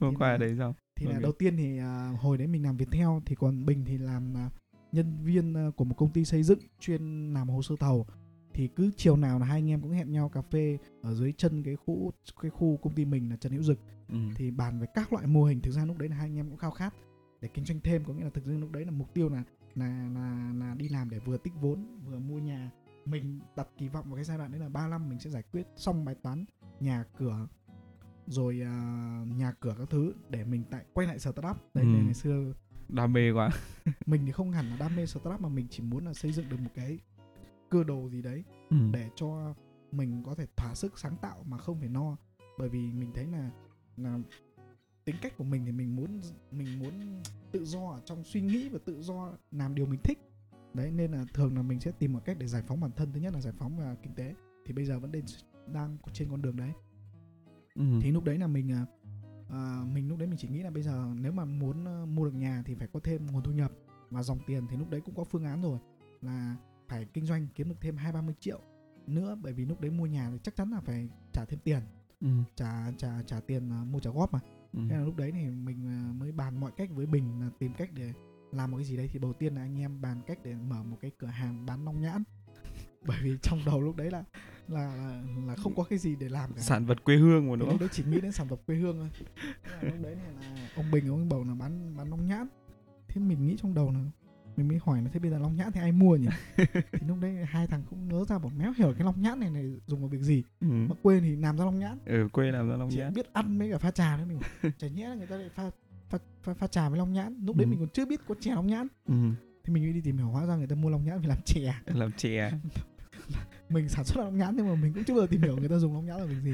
hôm qua là- ở đấy xong thì là Ok. đầu tiên thì à, hồi đấy mình làm Viettel thì còn Bình thì làm à, nhân viên à, của một công ty xây dựng chuyên làm hồ sơ thầu thì cứ chiều nào là hai anh em cũng hẹn nhau cà phê ở dưới chân cái khu cái khu công ty mình là Trần Hữu Dực ừ. thì bàn về các loại mô hình thực ra lúc đấy là hai anh em cũng khao khát để kinh doanh thêm có nghĩa là thực ra lúc đấy là mục tiêu là là là là đi làm để vừa tích vốn vừa mua nhà mình đặt kỳ vọng vào cái giai đoạn đấy là 3 năm mình sẽ giải quyết xong bài toán nhà cửa rồi à, nhà cửa các thứ để mình tại quay lại startup đấy Ừ. ngày xưa đam mê quá mình thì không hẳn là đam mê startup mà mình chỉ muốn là xây dựng được một cái cơ đồ gì đấy ừ. để cho mình có thể thỏa sức sáng tạo mà không phải no bởi vì mình thấy là là tính cách của mình thì mình muốn mình muốn tự do ở trong suy nghĩ và tự do làm điều mình thích. Đấy nên là thường là mình sẽ tìm một cách để giải phóng bản thân. Thứ nhất là giải phóng và kinh tế. Thì bây giờ vẫn đang đang trên con đường đấy. Ừ. thì lúc đấy là mình à, à, mình lúc đấy mình chỉ nghĩ là bây giờ nếu mà muốn mua được nhà thì phải có thêm nguồn thu nhập và dòng tiền. Thì lúc đấy cũng có phương án rồi là phải kinh doanh kiếm được thêm hai ba mươi triệu nữa. Bởi vì lúc đấy mua nhà thì chắc chắn là phải trả thêm tiền. Ừ. trả trả trả tiền à, mua trả góp mà Ừ. thế là lúc đấy thì mình à, mới bàn mọi cách với bình là tìm cách để làm một cái gì đấy. Thì đầu tiên là anh em bàn cách để mở một cái cửa hàng bán long nhãn. Bởi vì trong đầu lúc đấy là là là, là không có cái gì để làm cả. Sản vật quê hương mà đúng lúc đấy chỉ nghĩ đến sản phẩm quê hương thôi. Thế là lúc đấy thì là ông bình ông bảo là bán bán long nhãn. Thế mình nghĩ trong đầu là mình mới hỏi là thế bây giờ long nhãn thì ai mua nhỉ? Thì lúc đấy hai thằng cũng ngớ ra bảo méo hiểu cái long nhãn này này dùng vào việc gì? Ừ. mà quê thì làm ra long nhãn. Ở quê làm ra long chỉ nhãn. biết ăn với cả pha trà thôi mình chả nhẽ là người ta lại pha pha, pha, pha trà với long nhãn. Lúc đấy Ừ. mình còn chưa biết có chè long nhãn. Ừ. thì mình mới đi tìm hiểu hóa ra người ta mua long nhãn vì làm chè. Làm chè. Mình sản xuất long nhãn nhưng mà mình cũng chưa bao giờ tìm hiểu người ta dùng long nhãn là việc gì.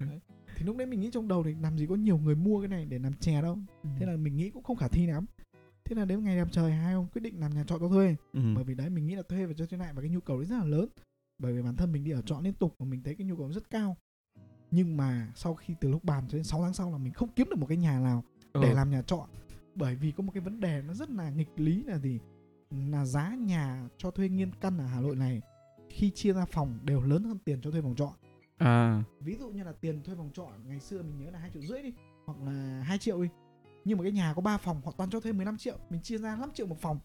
Đấy. thì lúc đấy mình nghĩ trong đầu thì làm gì có nhiều người mua cái này để làm chè đâu. Thế là mình nghĩ cũng không khả thi lắm thế là đến ngày đẹp trời hai ông quyết định làm nhà trọ cho thuê. Ừ. bởi vì đấy mình nghĩ là thuê và cho thuê lại và cái nhu cầu đấy rất là lớn. Bởi vì bản thân mình đi ở trọ liên tục và mình thấy cái nhu cầu rất cao. Nhưng mà sau khi từ lúc bàn cho đến 6 tháng sau là mình không kiếm được một cái nhà nào để Ờ. làm nhà trọ. Bởi vì có một cái vấn đề nó rất là nghịch lý là gì? Là giá nhà cho thuê nghiên căn ở Hà Nội này khi chia ra phòng đều lớn hơn tiền cho thuê phòng trọ. À. Ví dụ như là tiền thuê phòng trọ ngày xưa mình nhớ là hai triệu rưỡi đi hoặc là 2 triệu đi nhưng mà cái nhà có 3 phòng họ toàn cho thuê 15 triệu mình chia ra 5 triệu một phòng.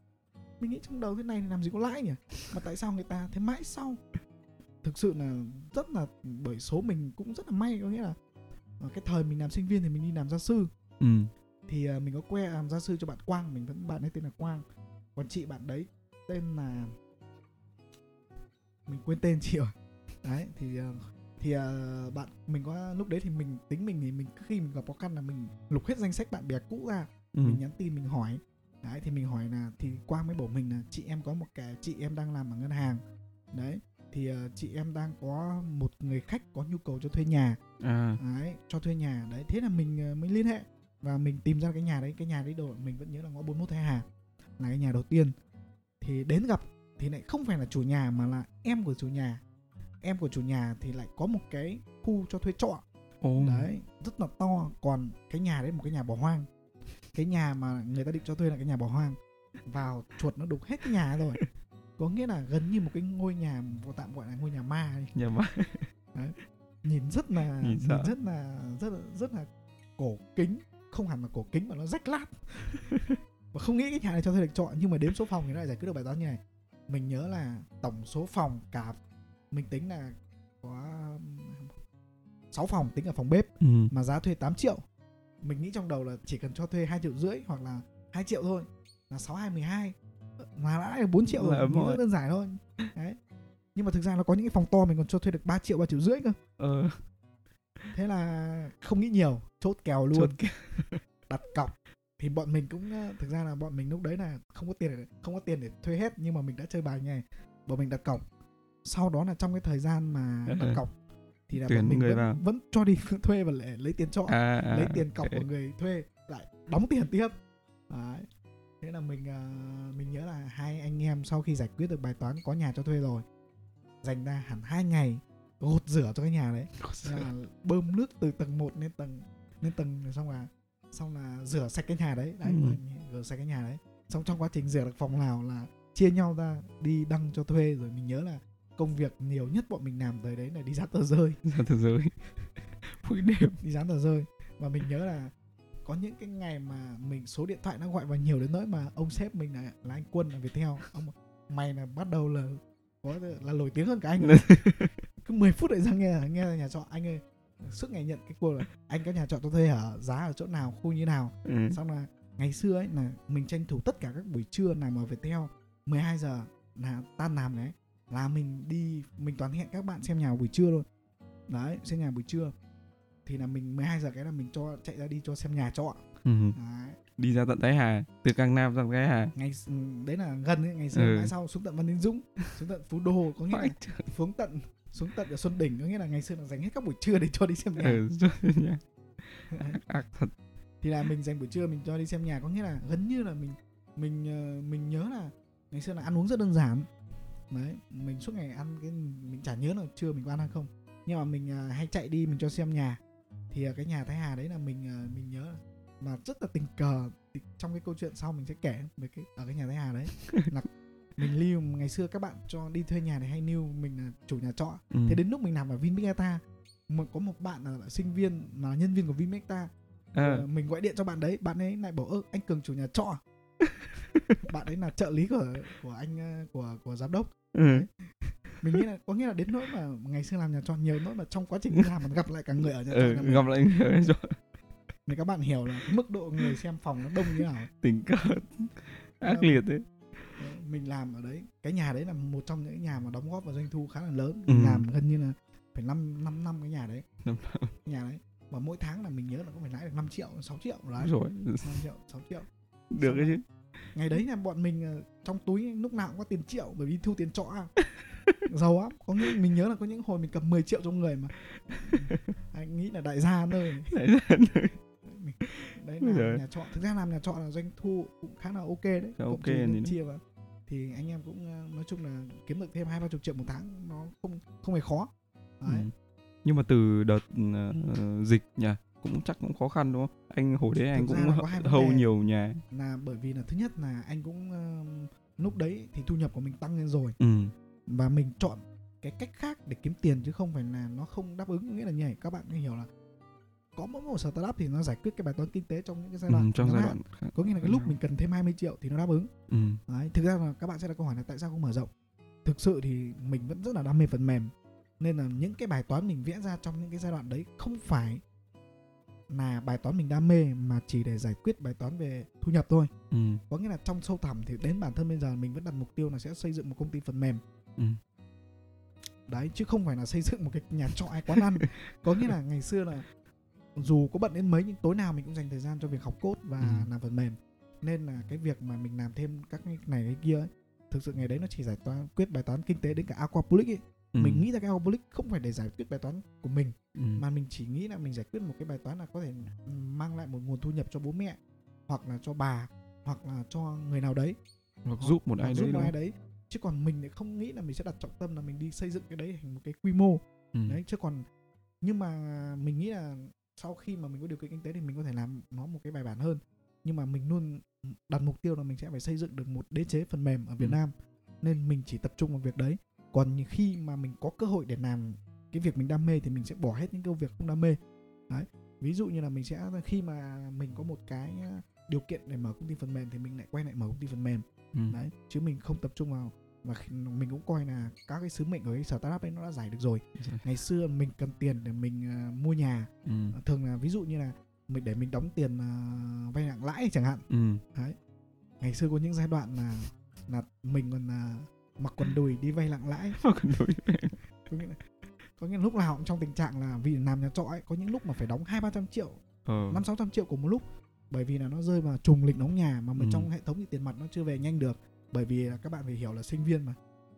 Mình nghĩ trong đầu thế này thì làm gì có lãi nhỉ? Mà tại sao người ta thế mãi sau? Thực sự là rất là bởi số mình cũng rất là may có nghĩa là ở cái thời mình làm sinh viên thì mình đi làm gia sư. Ừ. thì à, mình có que làm gia sư cho bạn Quang mình vẫn bạn ấy tên là Quang. Còn chị bạn đấy tên là mình quên tên chị rồi. Đấy thì à, thì à, bạn mình có lúc đấy thì mình tính mình thì mình khi mình gặp khó khăn là mình lục hết danh sách bạn bè cũ ra Ừ. mình nhắn tin mình hỏi. Đấy thì mình hỏi là thì quang mới bảo mình là chị em có một cái chị em đang làm ở ngân hàng. Đấy thì ờ, chị em đang có một người khách có nhu cầu cho thuê nhà. À. Đấy cho thuê nhà. Đấy thế là mình ờ, mới liên hệ và mình tìm ra cái nhà đấy. Cái nhà đấy đồ mình vẫn nhớ là ngõ 41 Thái Hà là cái nhà đầu tiên. Thì đến gặp thì lại không phải là chủ nhà mà là em của chủ nhà em của chủ nhà thì lại có một cái khu cho thuê trọ. Ồ. đấy rất là to. Còn cái nhà đấy một cái nhà bỏ hoang. Cái nhà mà người ta định cho thuê là cái nhà bỏ hoang. Vào chuột nó đục hết cái nhà rồi. Có nghĩa là gần như một cái ngôi nhà vô tạm gọi là ngôi nhà ma đi. nhà má nhìn rất là Nhìn nhìn, rất là rất là rất là cổ kính. Không hẳn là cổ kính mà nó rách lát. Và không nghĩ cái nhà này cho thuê được chọn nhưng mà đếm số phòng thì nó lại giải quyết được bài toán như này. Mình nhớ là tổng số phòng cả mình tính là có 6 phòng tính cả phòng bếp ừ. mà giá thuê 8 triệu. Mình nghĩ trong đầu là chỉ cần cho thuê 2 triệu rưỡi hoặc là 2 triệu thôi là 6 2 12 mà đã là 4 triệu rồi rất đơn giản thôi. Đấy. Nhưng mà thực ra nó có những cái phòng to mình còn cho thuê được 3 triệu 3 triệu rưỡi cơ. Ờ. Thế là không nghĩ nhiều chốt kèo luôn. Chốt kèo. đặt cọc. Thì bọn mình cũng thực ra là bọn mình lúc đấy là không có tiền để không có tiền để thuê hết nhưng mà mình đã chơi bài này. Bọn mình đặt cọc sau đó là trong cái thời gian mà đặt cọc thì là Tuyển mình người vẫn, vào. vẫn cho đi thuê và lại lấy tiền trọ à, à, lấy tiền cọc ok. của người thuê lại đóng tiền tiếp. Đấy. Thế là mình ờ, mình nhớ là hai anh em sau khi giải quyết được bài toán có nhà cho thuê rồi dành ra hẳn hai ngày gột rửa cho cái nhà đấy. Là bơm nước từ tầng 1 lên tầng lên tầng xong là xong là rửa sạch cái nhà đấy. Đấy Ừ. rửa sạch cái nhà đấy. Xong trong quá trình rửa được phòng nào là chia nhau ra đi đăng cho thuê rồi mình nhớ là công việc nhiều nhất bọn mình làm tới đấy là đi dán tờ rơi. Ra thế giới mỗi đêm đi dán tờ rơi. Và mình nhớ là có những cái ngày mà mình số điện thoại nó gọi vào nhiều đến nỗi mà ông sếp mình là là anh quân là Viettel. Ông mày là bắt đầu là có là nổi tiếng hơn cả anh rồi." cứ 10 phút lại ra nghe nghe là nhà trọ anh ơi suốt ngày nhận cái cuộc là anh có nhà trọ cho thuê ở giá ở chỗ nào? Khu như nào? Ừ. xong là ngày xưa ấy là mình tranh thủ tất cả các buổi trưa làm ở Viettel 12 giờ là tan làm đấy là mình đi mình toàn hẹn các bạn xem nhà buổi trưa luôn đấy xem nhà buổi trưa. Thì là mình 12 giờ cái là mình cho chạy ra đi cho xem nhà trọ. Ừ. đấy. Đi ra tận Thái Hà từ Cang Nam ra Thái Hà. Ngày s- đấy là gần ấy ngày xưa Ừ. mãi sau xuống tận Văn Ninh Dũng xuống tận Phú Đô có nghĩa là xuống tận xuống tận ở Xuân Đỉnh có nghĩa là ngày xưa là dành hết các buổi trưa để cho đi xem nhà. Ừ. cho thật. Thì là mình dành buổi trưa mình cho đi xem nhà có nghĩa là gần như là mình mình ờ, mình nhớ là ngày xưa là ăn uống rất đơn giản đấy mình suốt ngày ăn cái mình chả nhớ là trưa mình có ăn hay không. Nhưng mà mình ờ, hay chạy đi mình cho xem nhà. Thì ờ, cái nhà Thái Hà đấy là mình ờ, mình nhớ là- mà rất là tình cờ. Thì trong cái câu chuyện sau mình sẽ kể về cái ở cái nhà Thái Hà đấy. Là mình lưu ngày xưa các bạn cho đi thuê nhà này hay lưu mình là chủ nhà trọ. Ừ. thế đến lúc mình làm ở Vinmecta mà có một bạn là sinh viên mà là nhân viên của Vinmecta à, Ờ, mình gọi điện cho bạn đấy bạn ấy lại bảo ơ anh cường chủ nhà trọ à?" bạn ấy là trợ lý của của anh ờ, của của giám đốc. Ừ. mình nghĩ là có nghĩa là đến nỗi mà ngày xưa làm nhà trọ nhiều nỗi mà trong quá trình làm mà gặp lại cả người ở nhà trọ ừ. nhà gặp lại người cho để các bạn hiểu là mức độ người xem phòng nó đông như nào. Tình cờ. Ác liệt đấy Đấy, mình làm ở đấy. Cái nhà đấy là một trong những nhà mà đóng góp vào doanh thu khá là lớn. Ừ. làm gần như là phải 5 năm năm cái nhà đấy. Nhà đấy. Và mỗi tháng là mình nhớ là có phải lãi được 5 triệu 6 triệu đấy. Rồi. 5 triệu 6 triệu. Được cái chứ ngày đấy là bọn mình ờ, trong túi lúc nào cũng có tiền triệu bởi vì thu tiền trọ à. giàu lắm. Có nghĩa mình nhớ là có những hồi mình cầm 10 triệu trong người mà. Anh nghĩ là đại gia nơi Đấy là nơi đấy là giời. nhà trọ. Thực ra làm nhà trọ là doanh thu cũng khá là ok đấy. Cộng ok tiền chia vào. Thì anh em cũng ờ, nói chung là kiếm được thêm hai ba chục triệu một tháng nó không không hề khó. Đấy. Ừ. Nhưng mà từ đợt ờ, dịch nhỉ cũng chắc cũng khó khăn đúng không? Anh hồi đấy anh Thực cũng hầu nhiều nhà. là bởi vì là thứ nhất là anh cũng ờ, lúc đấy thì thu nhập của mình tăng lên rồi Ừ. và mình chọn cái cách khác để kiếm tiền chứ không phải là nó không đáp ứng nghĩa là như này các bạn phải hiểu là có mỗi một startup thì nó giải quyết cái bài toán kinh tế trong những cái giai ừ đoạn trong ngắn giai đoạn có nghĩa là cái lúc mình cần thêm 20 triệu thì nó đáp ứng Ừ. Đấy, thực ra là các bạn sẽ đặt câu hỏi là tại sao không mở rộng thực sự thì mình vẫn rất là đam mê phần mềm nên là những cái bài toán mình vẽ ra trong những cái giai đoạn đấy không phải là bài toán mình đam mê mà chỉ để giải quyết bài toán về thu nhập thôi Ừ. có nghĩa là trong sâu thẳm thì đến bản thân bây giờ mình vẫn đặt mục tiêu là sẽ xây dựng một công ty phần mềm Ừ. đấy chứ không phải là xây dựng một cái nhà trọ hay quán ăn có nghĩa là ngày xưa là dù có bận đến mấy nhưng tối nào mình cũng dành thời gian cho việc học code và Ừ. làm phần mềm nên là cái việc mà mình làm thêm các cái này cái kia ấy, thực sự ngày đấy nó chỉ giải toán quyết bài toán kinh tế đến cả aquapolic ấy Ừ. mình nghĩ ra cái aquapolic không phải để giải quyết bài toán của mình ừ. mà mình chỉ nghĩ là mình giải quyết một cái bài toán là có thể mang lại một nguồn thu nhập cho bố mẹ hoặc là cho bà hoặc là cho người nào đấy hoặc giúp một hoặc ai giúp đấy một ai đấy chứ còn mình lại không nghĩ là mình sẽ đặt trọng tâm là mình đi xây dựng cái đấy thành một cái quy mô Ừ. đấy chứ còn nhưng mà mình nghĩ là sau khi mà mình có điều kiện kinh tế thì mình có thể làm nó một cái bài bản hơn nhưng mà mình luôn đặt mục tiêu là mình sẽ phải xây dựng được một đế chế phần mềm ở Việt Ừ. Nam nên mình chỉ tập trung vào việc đấy còn khi mà mình có cơ hội để làm cái việc mình đam mê thì mình sẽ bỏ hết những công việc không đam mê đấy ví dụ như là mình sẽ khi mà mình có một cái ờ, điều kiện để mở công ty phần mềm thì mình lại quay lại mở công ty phần mềm ừ. đấy chứ mình không tập trung vào và mình cũng coi là các cái sứ mệnh của cái startup ấy nó đã giải được rồi Dạ. ngày xưa mình cần tiền để mình uh, mua nhà ừ. thường là ví dụ như là mình để mình đóng tiền uh, vay nặng lãi chẳng hạn ừ. đấy ngày xưa có những giai đoạn là là mình còn uh, mặc quần đùi đi vay nặng lãi. Còn đối với- có nghĩa là có nghĩa là lúc nào cũng trong tình trạng là vì làm nhà trọ ấy có những lúc mà phải đóng hai ba trăm triệu ờ. năm sáu trăm triệu cùng một lúc. Bởi vì là nó rơi vào trùng lịch đóng nhà mà mình Ừ. trong hệ thống thì tiền mặt nó chưa về nhanh được. Bởi vì là các bạn phải hiểu là sinh viên mà.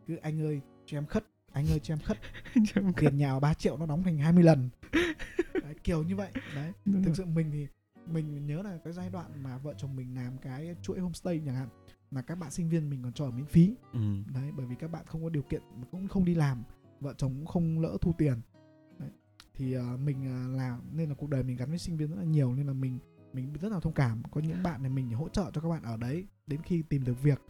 Cứ anh ơi cho em khất anh ơi cho em khất. Tiền nhà 3 triệu nó đóng thành 20 lần. Đấy, kiểu như vậy. Đấy Đúng thực rồi. sự mình thì mình nhớ là cái giai đoạn mà vợ chồng mình làm cái chuỗi homestay chẳng hạn mà các bạn sinh viên mình còn cho ở miễn phí ừ. đấy bởi vì các bạn không có điều kiện cũng không đi làm vợ chồng cũng không lỡ thu tiền đấy. thì ờ, mình ờ, làm nên là cuộc đời mình gắn với sinh viên rất là nhiều nên là mình mình rất là thông cảm có những bạn này mình hỗ trợ cho các bạn ở đấy đến khi tìm được việc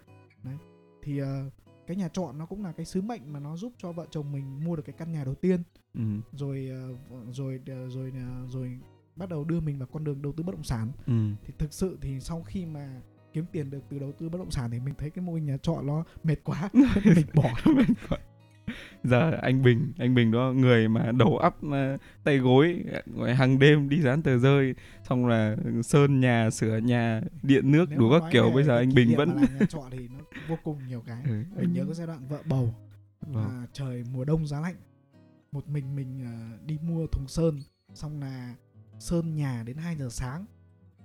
đấy thì ờ, cái nhà trọ nó cũng là cái sứ mệnh mà nó giúp cho vợ chồng mình mua được cái căn nhà đầu tiên Ừ. rồi ờ, rồi ờ, rồi ờ, rồi bắt đầu đưa mình vào con đường đầu tư bất động sản Ừ. thì thực sự thì sau khi mà kiếm tiền được từ đầu tư bất động sản thì mình thấy cái mô hình nhà trọ nó mệt quá mình bỏ. giờ anh Bình anh Bình đó người mà đầu mà tay gối gọi hàng đêm đi dán tờ rơi xong là sơn nhà sửa nhà điện nước Nếu đủ các kiểu bây giờ anh Bình vẫn nhà trọ thì nó vô cùng nhiều cái. Ừ. mình nhớ cái giai đoạn vợ bầu vâng. à, trời mùa đông giá lạnh. Một mình mình à, đi mua thùng sơn xong là sơn nhà đến 2 giờ sáng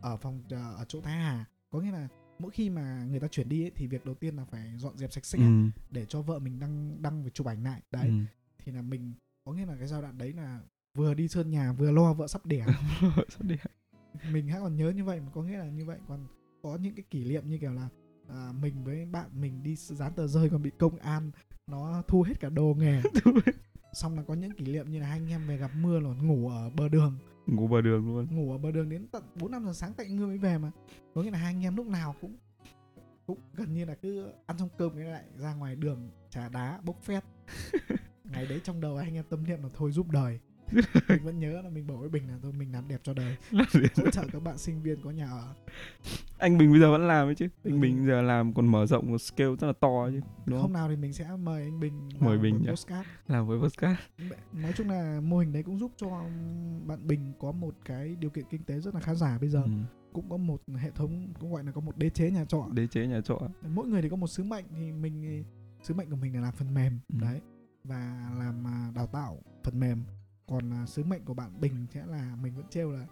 ở phòng à, ở chỗ Thái Hà. Có nghĩa là mỗi khi mà người ta chuyển đi ấy, thì việc đầu tiên là phải dọn dẹp sạch sẽ ừ. để cho vợ mình đăng đăng và chụp ảnh lại. Đấy Ừ. thì là mình có nghĩa là cái giai đoạn đấy là vừa đi sơn nhà vừa lo vợ sắp đẻ. Mình hãy còn nhớ như vậy có nghĩa là như vậy. Còn có những cái kỷ niệm như kiểu là à, mình với bạn mình đi dán tờ rơi còn bị công an nó thu hết cả đồ nghề. Xong là có những kỷ niệm như là hai anh em về gặp mưa là ngủ ở bờ đường ngủ bờ đường luôn. Ngủ ở bờ đường đến tận bốn năm giờ sáng tại mưa mới về mà. Có nghĩa là hai anh em lúc nào cũng cũng gần như là cứ ăn xong cơm cái lại ra ngoài đường trà đá bốc phét. Ngày đấy trong đầu anh em tâm niệm là thôi giúp đời mình vẫn nhớ là mình bảo với bình là thôi mình làm đẹp cho đời. Hỗ trợ các bạn sinh viên có nhà ở. Anh Bình bây giờ vẫn làm ấy chứ. Anh Ừ. Bình giờ làm còn mở rộng một scale rất là to chứ đúng hôm không nào thì mình sẽ mời anh bình Mời Bình postcard. Làm với podcast nói chung là mô hình đấy cũng giúp cho bạn bình có một cái điều kiện kinh tế rất là khá giả bây giờ. Ừ. cũng có một hệ thống cũng gọi là có một đế chế nhà trọ. Đế chế nhà trọ. Mỗi người thì có một sứ mệnh thì mình sứ mệnh của mình là làm phần mềm. Ừ. đấy. Và làm à, đào tạo phần mềm còn à, sứ mệnh của bạn bình sẽ là mình vẫn trêu là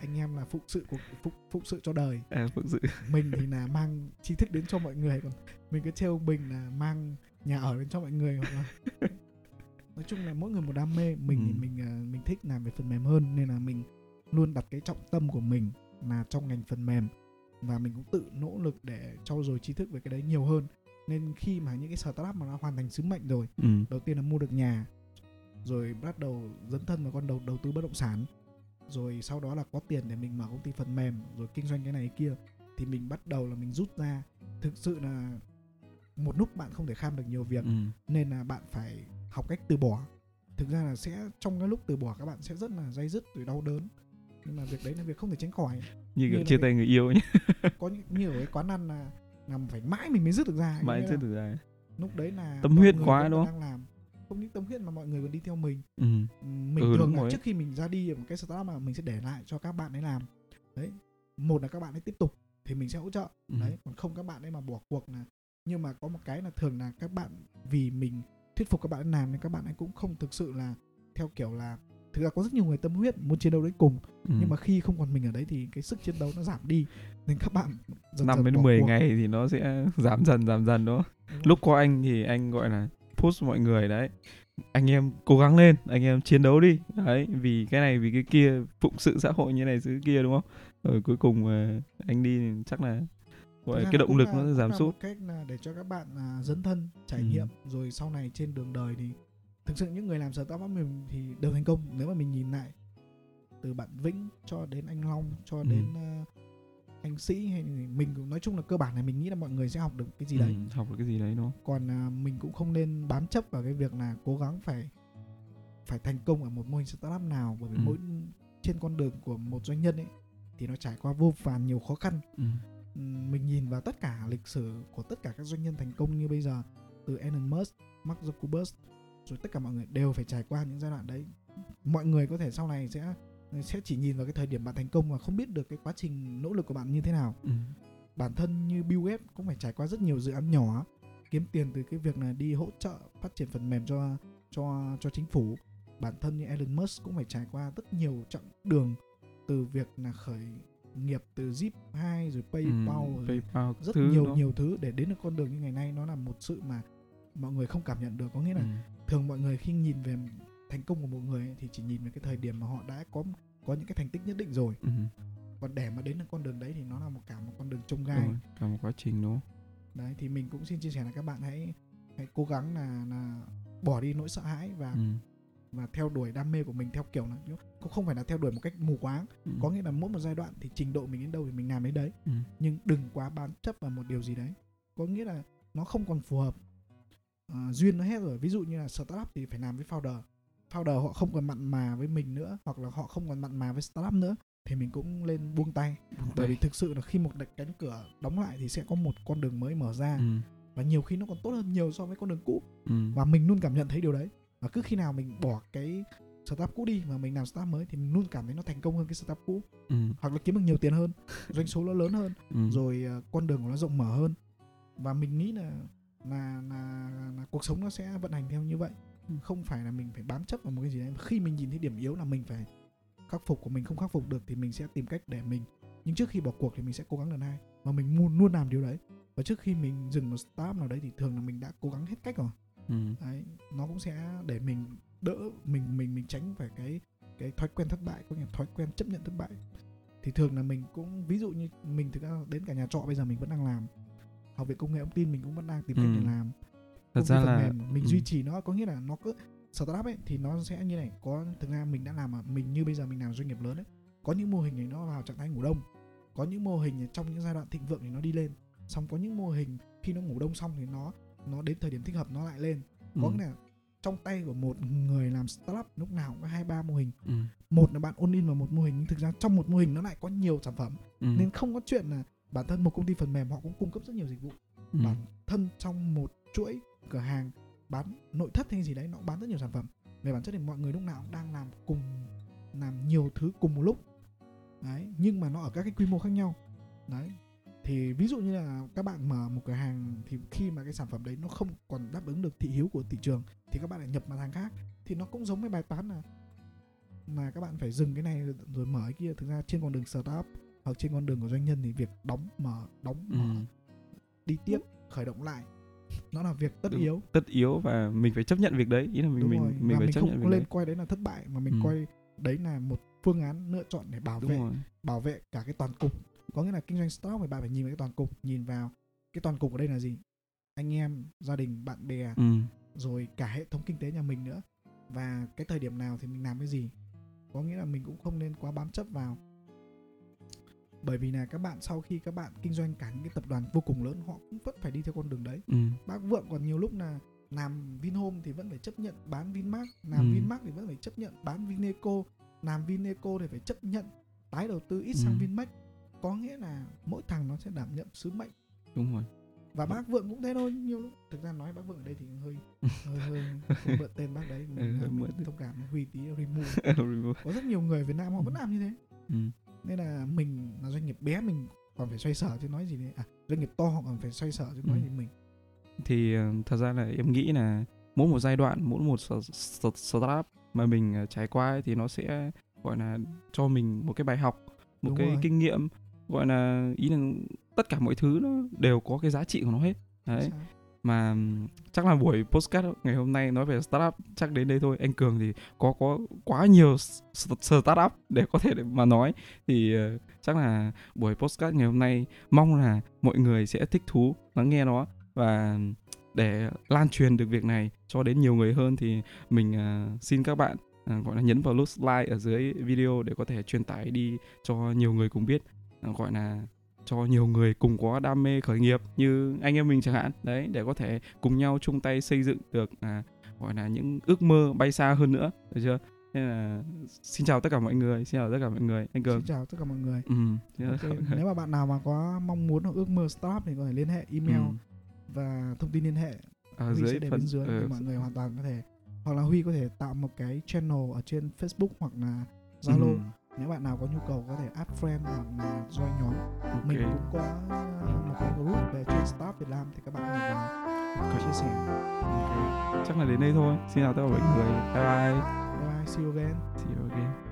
anh em là phụng sự của phụng, phụng sự cho đời. À, phụng sự. Mình thì là mang tri thức đến cho mọi người còn mình cứ trêu bình là mang nhà ở đến cho mọi người hoặc là nói chung là mỗi người một đam mê. Mình thì Ừ. mình à, mình thích làm về phần mềm hơn nên là mình luôn đặt cái trọng tâm của mình là trong ngành phần mềm. Và mình cũng tự nỗ lực để trau dồi tri thức về cái đấy nhiều hơn. Nên khi mà những cái startup mà nó hoàn thành sứ mệnh rồi ừ. đầu tiên là mua được nhà rồi bắt đầu dấn thân vào con đầu đầu tư bất động sản. Rồi sau đó là có tiền để mình mở công ty phần mềm rồi kinh doanh cái này cái kia. Thì mình bắt đầu là mình rút ra. Thực sự là một lúc bạn không thể kham được nhiều việc Ừ. nên là bạn phải học cách từ bỏ. Thực ra là sẽ trong cái lúc từ bỏ các bạn sẽ rất là dây dứt rồi đau đớn. Nhưng mà việc đấy là việc không thể tránh khỏi. Như Như chia cái- tay người yêu nhé có những như ở cái quán ăn là là phải mãi mình mới dứt được ra mãi là được ra lúc đấy là Tâm huyết quá đúng không? đang làm không những tâm huyết mà mọi người còn đi theo mình ừ. Mình Ừ, thường là rồi. trước khi mình ra đi một cái startup mà mình sẽ để lại cho các bạn ấy làm đấy một là các bạn ấy tiếp tục thì mình sẽ hỗ trợ Ừ. đấy còn không các bạn ấy mà bỏ cuộc là nhưng mà có một cái là thường là các bạn vì mình thuyết phục các bạn ấy làm nên các bạn ấy cũng không thực sự là theo kiểu là thực ra có rất nhiều người tâm huyết muốn chiến đấu đến cùng Ừ. nhưng mà khi không còn mình ở đấy thì cái sức chiến đấu nó giảm đi nên các bạn dần năm dần đến bỏ 10 cuộc. ngày thì nó sẽ giảm dần giảm dần đó Đúng lúc có anh thì anh gọi là push mọi người đấy. Anh em cố gắng lên anh em chiến đấu đi. Đấy vì cái này vì cái kia phụng sự xã hội như này thứ kia đúng không? Rồi cuối cùng mà anh đi chắc là gọi cái động lực là- nó giảm sút. một cách là để cho các bạn à, dấn thân trải Ừ. nghiệm. Rồi sau này trên đường đời thì thực sự những người làm startup với mình thì đều thành công. Nếu mà mình nhìn lại từ bạn Vĩnh cho đến anh Long cho Ừ. đến à, anh sĩ hay mình cũng nói chung là cơ bản là mình nghĩ là mọi người sẽ học được cái gì đấy Ừ, học được cái gì đấy đúng không còn à, mình cũng không nên bám chấp vào cái việc là cố gắng phải phải thành công ở một mô hình startup nào bởi vì Ừ. mỗi trên con đường của một doanh nhân ấy thì nó trải qua vô vàn nhiều khó khăn ừ. Mình nhìn vào tất cả lịch sử của tất cả các doanh nhân thành công như bây giờ từ Elon Musk, Mark Zuckerberg rồi tất cả mọi người đều phải trải qua những giai đoạn đấy mọi người có thể sau này sẽ sẽ chỉ nhìn vào cái thời điểm bạn thành công mà không biết được cái quá trình nỗ lực của bạn như thế nào Ừ. bản thân như Bill Gates cũng phải trải qua rất nhiều dự án nhỏ kiếm tiền từ cái việc là đi hỗ trợ phát triển phần mềm cho cho cho chính phủ bản thân như Elon Musk cũng phải trải qua rất nhiều chặng đường từ việc là khởi nghiệp từ Zip 2 rồi PayPal ừ. rồi PayPal rất thứ nhiều nó- nhiều thứ để đến được con đường như ngày nay nó là một sự mà mọi người không cảm nhận được có nghĩa là ừ. thường mọi người khi nhìn về thành công của một người ấy, thì chỉ nhìn về cái thời điểm mà họ đã có có những cái thành tích nhất định rồi Ừ. còn để mà đến được con đường đấy thì nó là một cả một con đường trông gai cả một quá trình đúng không đấy thì mình cũng xin chia sẻ là các bạn hãy hãy cố gắng là là bỏ đi nỗi sợ hãi và ừ. và theo đuổi đam mê của mình theo kiểu là cũng không phải là theo đuổi một cách mù quáng Ừ. có nghĩa là mỗi một giai đoạn thì trình độ mình đến đâu thì mình làm đến đấy ừ. nhưng đừng quá bám chấp vào một điều gì đấy có nghĩa là nó không còn phù hợp Ờ, duyên nó hết rồi ví dụ như là startup thì phải làm với founder founder họ không còn mặn mà với mình nữa hoặc là họ không còn mặn mà với startup nữa thì mình cũng lên buông tay bởi vì thực sự là khi một cánh cửa đóng lại thì sẽ có một con đường mới mở ra ừ. và nhiều khi nó còn tốt hơn nhiều so với con đường cũ Ừ. và mình luôn cảm nhận thấy điều đấy và cứ khi nào mình bỏ cái startup cũ đi mà mình làm startup mới thì mình luôn cảm thấy nó thành công hơn cái startup cũ Ừ. hoặc là kiếm được nhiều tiền hơn doanh số nó lớn hơn Ừ. rồi ờ, con đường của nó rộng mở hơn và mình nghĩ là là, là là cuộc sống nó sẽ vận hành theo như vậy. Không phải là mình phải bám chấp vào một cái gì đấy. Khi mình nhìn thấy điểm yếu là mình phải khắc phục. Của mình không khắc phục được thì mình sẽ tìm cách để mình nhưng trước khi bỏ cuộc thì mình sẽ cố gắng lần hai. Và mình luôn luôn làm điều đấy. Và trước khi mình dừng một startup nào đấy thì thường là mình đã cố gắng hết cách rồi. Ừ. đấy nó cũng sẽ để mình đỡ mình mình mình tránh phải cái cái thói quen thất bại có nghĩa thói quen chấp nhận thất bại. Thì thường là mình cũng ví dụ như mình thực ra đến cả nhà trọ bây giờ mình vẫn đang làm. Học về công nghệ thông tin mình cũng vẫn đang tìm cách Ừ. để làm thật ra là mềm mình ừ. duy trì nó có nghĩa là nó cứ startup ấy thì nó sẽ như này có thực ra mình đã làm mà mình như bây giờ mình làm doanh nghiệp lớn ấy có những mô hình này nó vào trạng thái ngủ đông có những mô hình trong những giai đoạn thịnh vượng thì nó đi lên xong có những mô hình khi nó ngủ đông xong thì nó nó đến thời điểm thích hợp nó lại lên có ừ. nghĩa là trong tay của một người làm startup lúc nào cũng có hai ba mô hình Ừ. một là bạn ôn in vào một mô hình nhưng thực ra trong một mô hình nó lại có nhiều sản phẩm Ừ. nên không có chuyện là bản thân một công ty phần mềm họ cũng cung cấp rất nhiều dịch vụ Ừ. bản thân trong một chuỗi cửa hàng bán nội thất hay gì đấy nó cũng bán rất nhiều sản phẩm. Về bản chất thì mọi người lúc nào cũng đang làm cùng làm nhiều thứ cùng một lúc. Đấy nhưng mà nó ở các cái quy mô khác nhau. Đấy thì ví dụ như là các bạn mở một cửa hàng thì khi mà cái sản phẩm đấy nó không còn đáp ứng được thị hiếu của thị trường thì các bạn lại nhập mặt hàng khác. Thì nó cũng giống với bài toán là mà các bạn phải dừng cái này rồi- mở cái kia. Thực ra trên con đường startup hoặc trên con đường của doanh nhân thì việc đóng mở đóng Ừ. mở đi tiếp khởi động lại nó là việc tất Đúng. yếu. tất yếu và mình phải chấp nhận việc đấy. Ý là mình đúng mình rồi mình và phải mình chấp không nhận việc lên đấy. coi đấy là thất bại mà mình Ừ. coi đấy là một phương án lựa chọn để bảo đúng vệ rồi. bảo vệ cả cái toàn cục. Có nghĩa là kinh doanh startup thì bạn phải nhìn vào cái toàn cục nhìn vào cái toàn cục ở đây là gì? Anh em gia đình bạn bè ừ. rồi cả hệ thống kinh tế nhà mình nữa. Và cái thời điểm nào thì mình làm cái gì? Có nghĩa là mình cũng không nên quá bám chấp vào bởi vì là các bạn sau khi các bạn kinh doanh cả những cái tập đoàn vô cùng lớn họ cũng vẫn phải đi theo con đường đấy. Ừ. bác vượng còn nhiều lúc là làm Vinhome thì vẫn phải chấp nhận bán Vinmart làm Ừ. Vinmart thì vẫn phải chấp nhận bán Vineco làm Vineco thì phải chấp nhận tái đầu tư ít sang Ừ. Vinmec có nghĩa là mỗi thằng nó sẽ đảm nhận sứ mệnh. Đúng rồi. Và bác vượng cũng thế thôi nhiều lúc thực ra nói bác vượng ở đây thì hơi hơi hơi, mượn tên bác đấy. Ừ, mình, hơi mình thông cảm huy tí remove. Có rất nhiều người Việt Nam họ vẫn làm như thế. Ừ. nên là mình là doanh nghiệp bé mình còn phải xoay sở chứ nói gì đấy à doanh nghiệp to họ còn phải xoay sở chứ nói Ừ. gì mình thì ờ, thật ra là em nghĩ là mỗi một giai đoạn mỗi một st- st- startup mà mình ờ, trải qua ấy, thì nó sẽ gọi là cho mình một cái bài học một Đúng cái rồi. kinh nghiệm gọi là ý là tất cả mọi thứ nó đều có cái giá trị của nó hết đấy? Mà chắc là buổi postcard ngày hôm nay nói về startup chắc đến đây thôi. Anh cường thì có có quá nhiều startup để có thể để mà nói. Thì ờ, chắc là buổi postcard ngày hôm nay mong là mọi người sẽ thích thú lắng nghe nó và để lan truyền được việc này cho đến nhiều người hơn thì mình uh, xin các bạn uh, gọi là nhấn vào nút like ở dưới video để có thể truyền tải đi cho nhiều người cùng biết. Uh, gọi là cho nhiều người cùng có đam mê khởi nghiệp như anh em mình chẳng hạn. Đấy để có thể cùng nhau chung tay xây dựng được à, gọi là những ước mơ bay xa hơn nữa được chưa? Nên là xin chào tất cả mọi người xin chào tất cả mọi người. Anh cường. Xin chào tất cả mọi người. Ừ, xin chào tất cả Ok, mọi người. nếu mà bạn nào mà có mong muốn hoặc ước mơ startup thì có thể liên hệ email Ừ. và thông tin liên hệ. Ở Huy dưới sẽ để phần bên dưới ờ, để mọi người hoàn toàn có thể hoặc là Huy có thể tạo một cái channel ở trên Facebook hoặc là Zalo. Ừ, nếu bạn nào có nhu cầu có thể add friend hoặc là join nhóm ok. mình cũng có một cái group về chuyên startup Việt Nam thì các bạn có thể vào chia sẻ. Ok. chắc là đến đây thôi. Xin chào tất cả mọi người. Bye bye. Bye bye see you again. See you again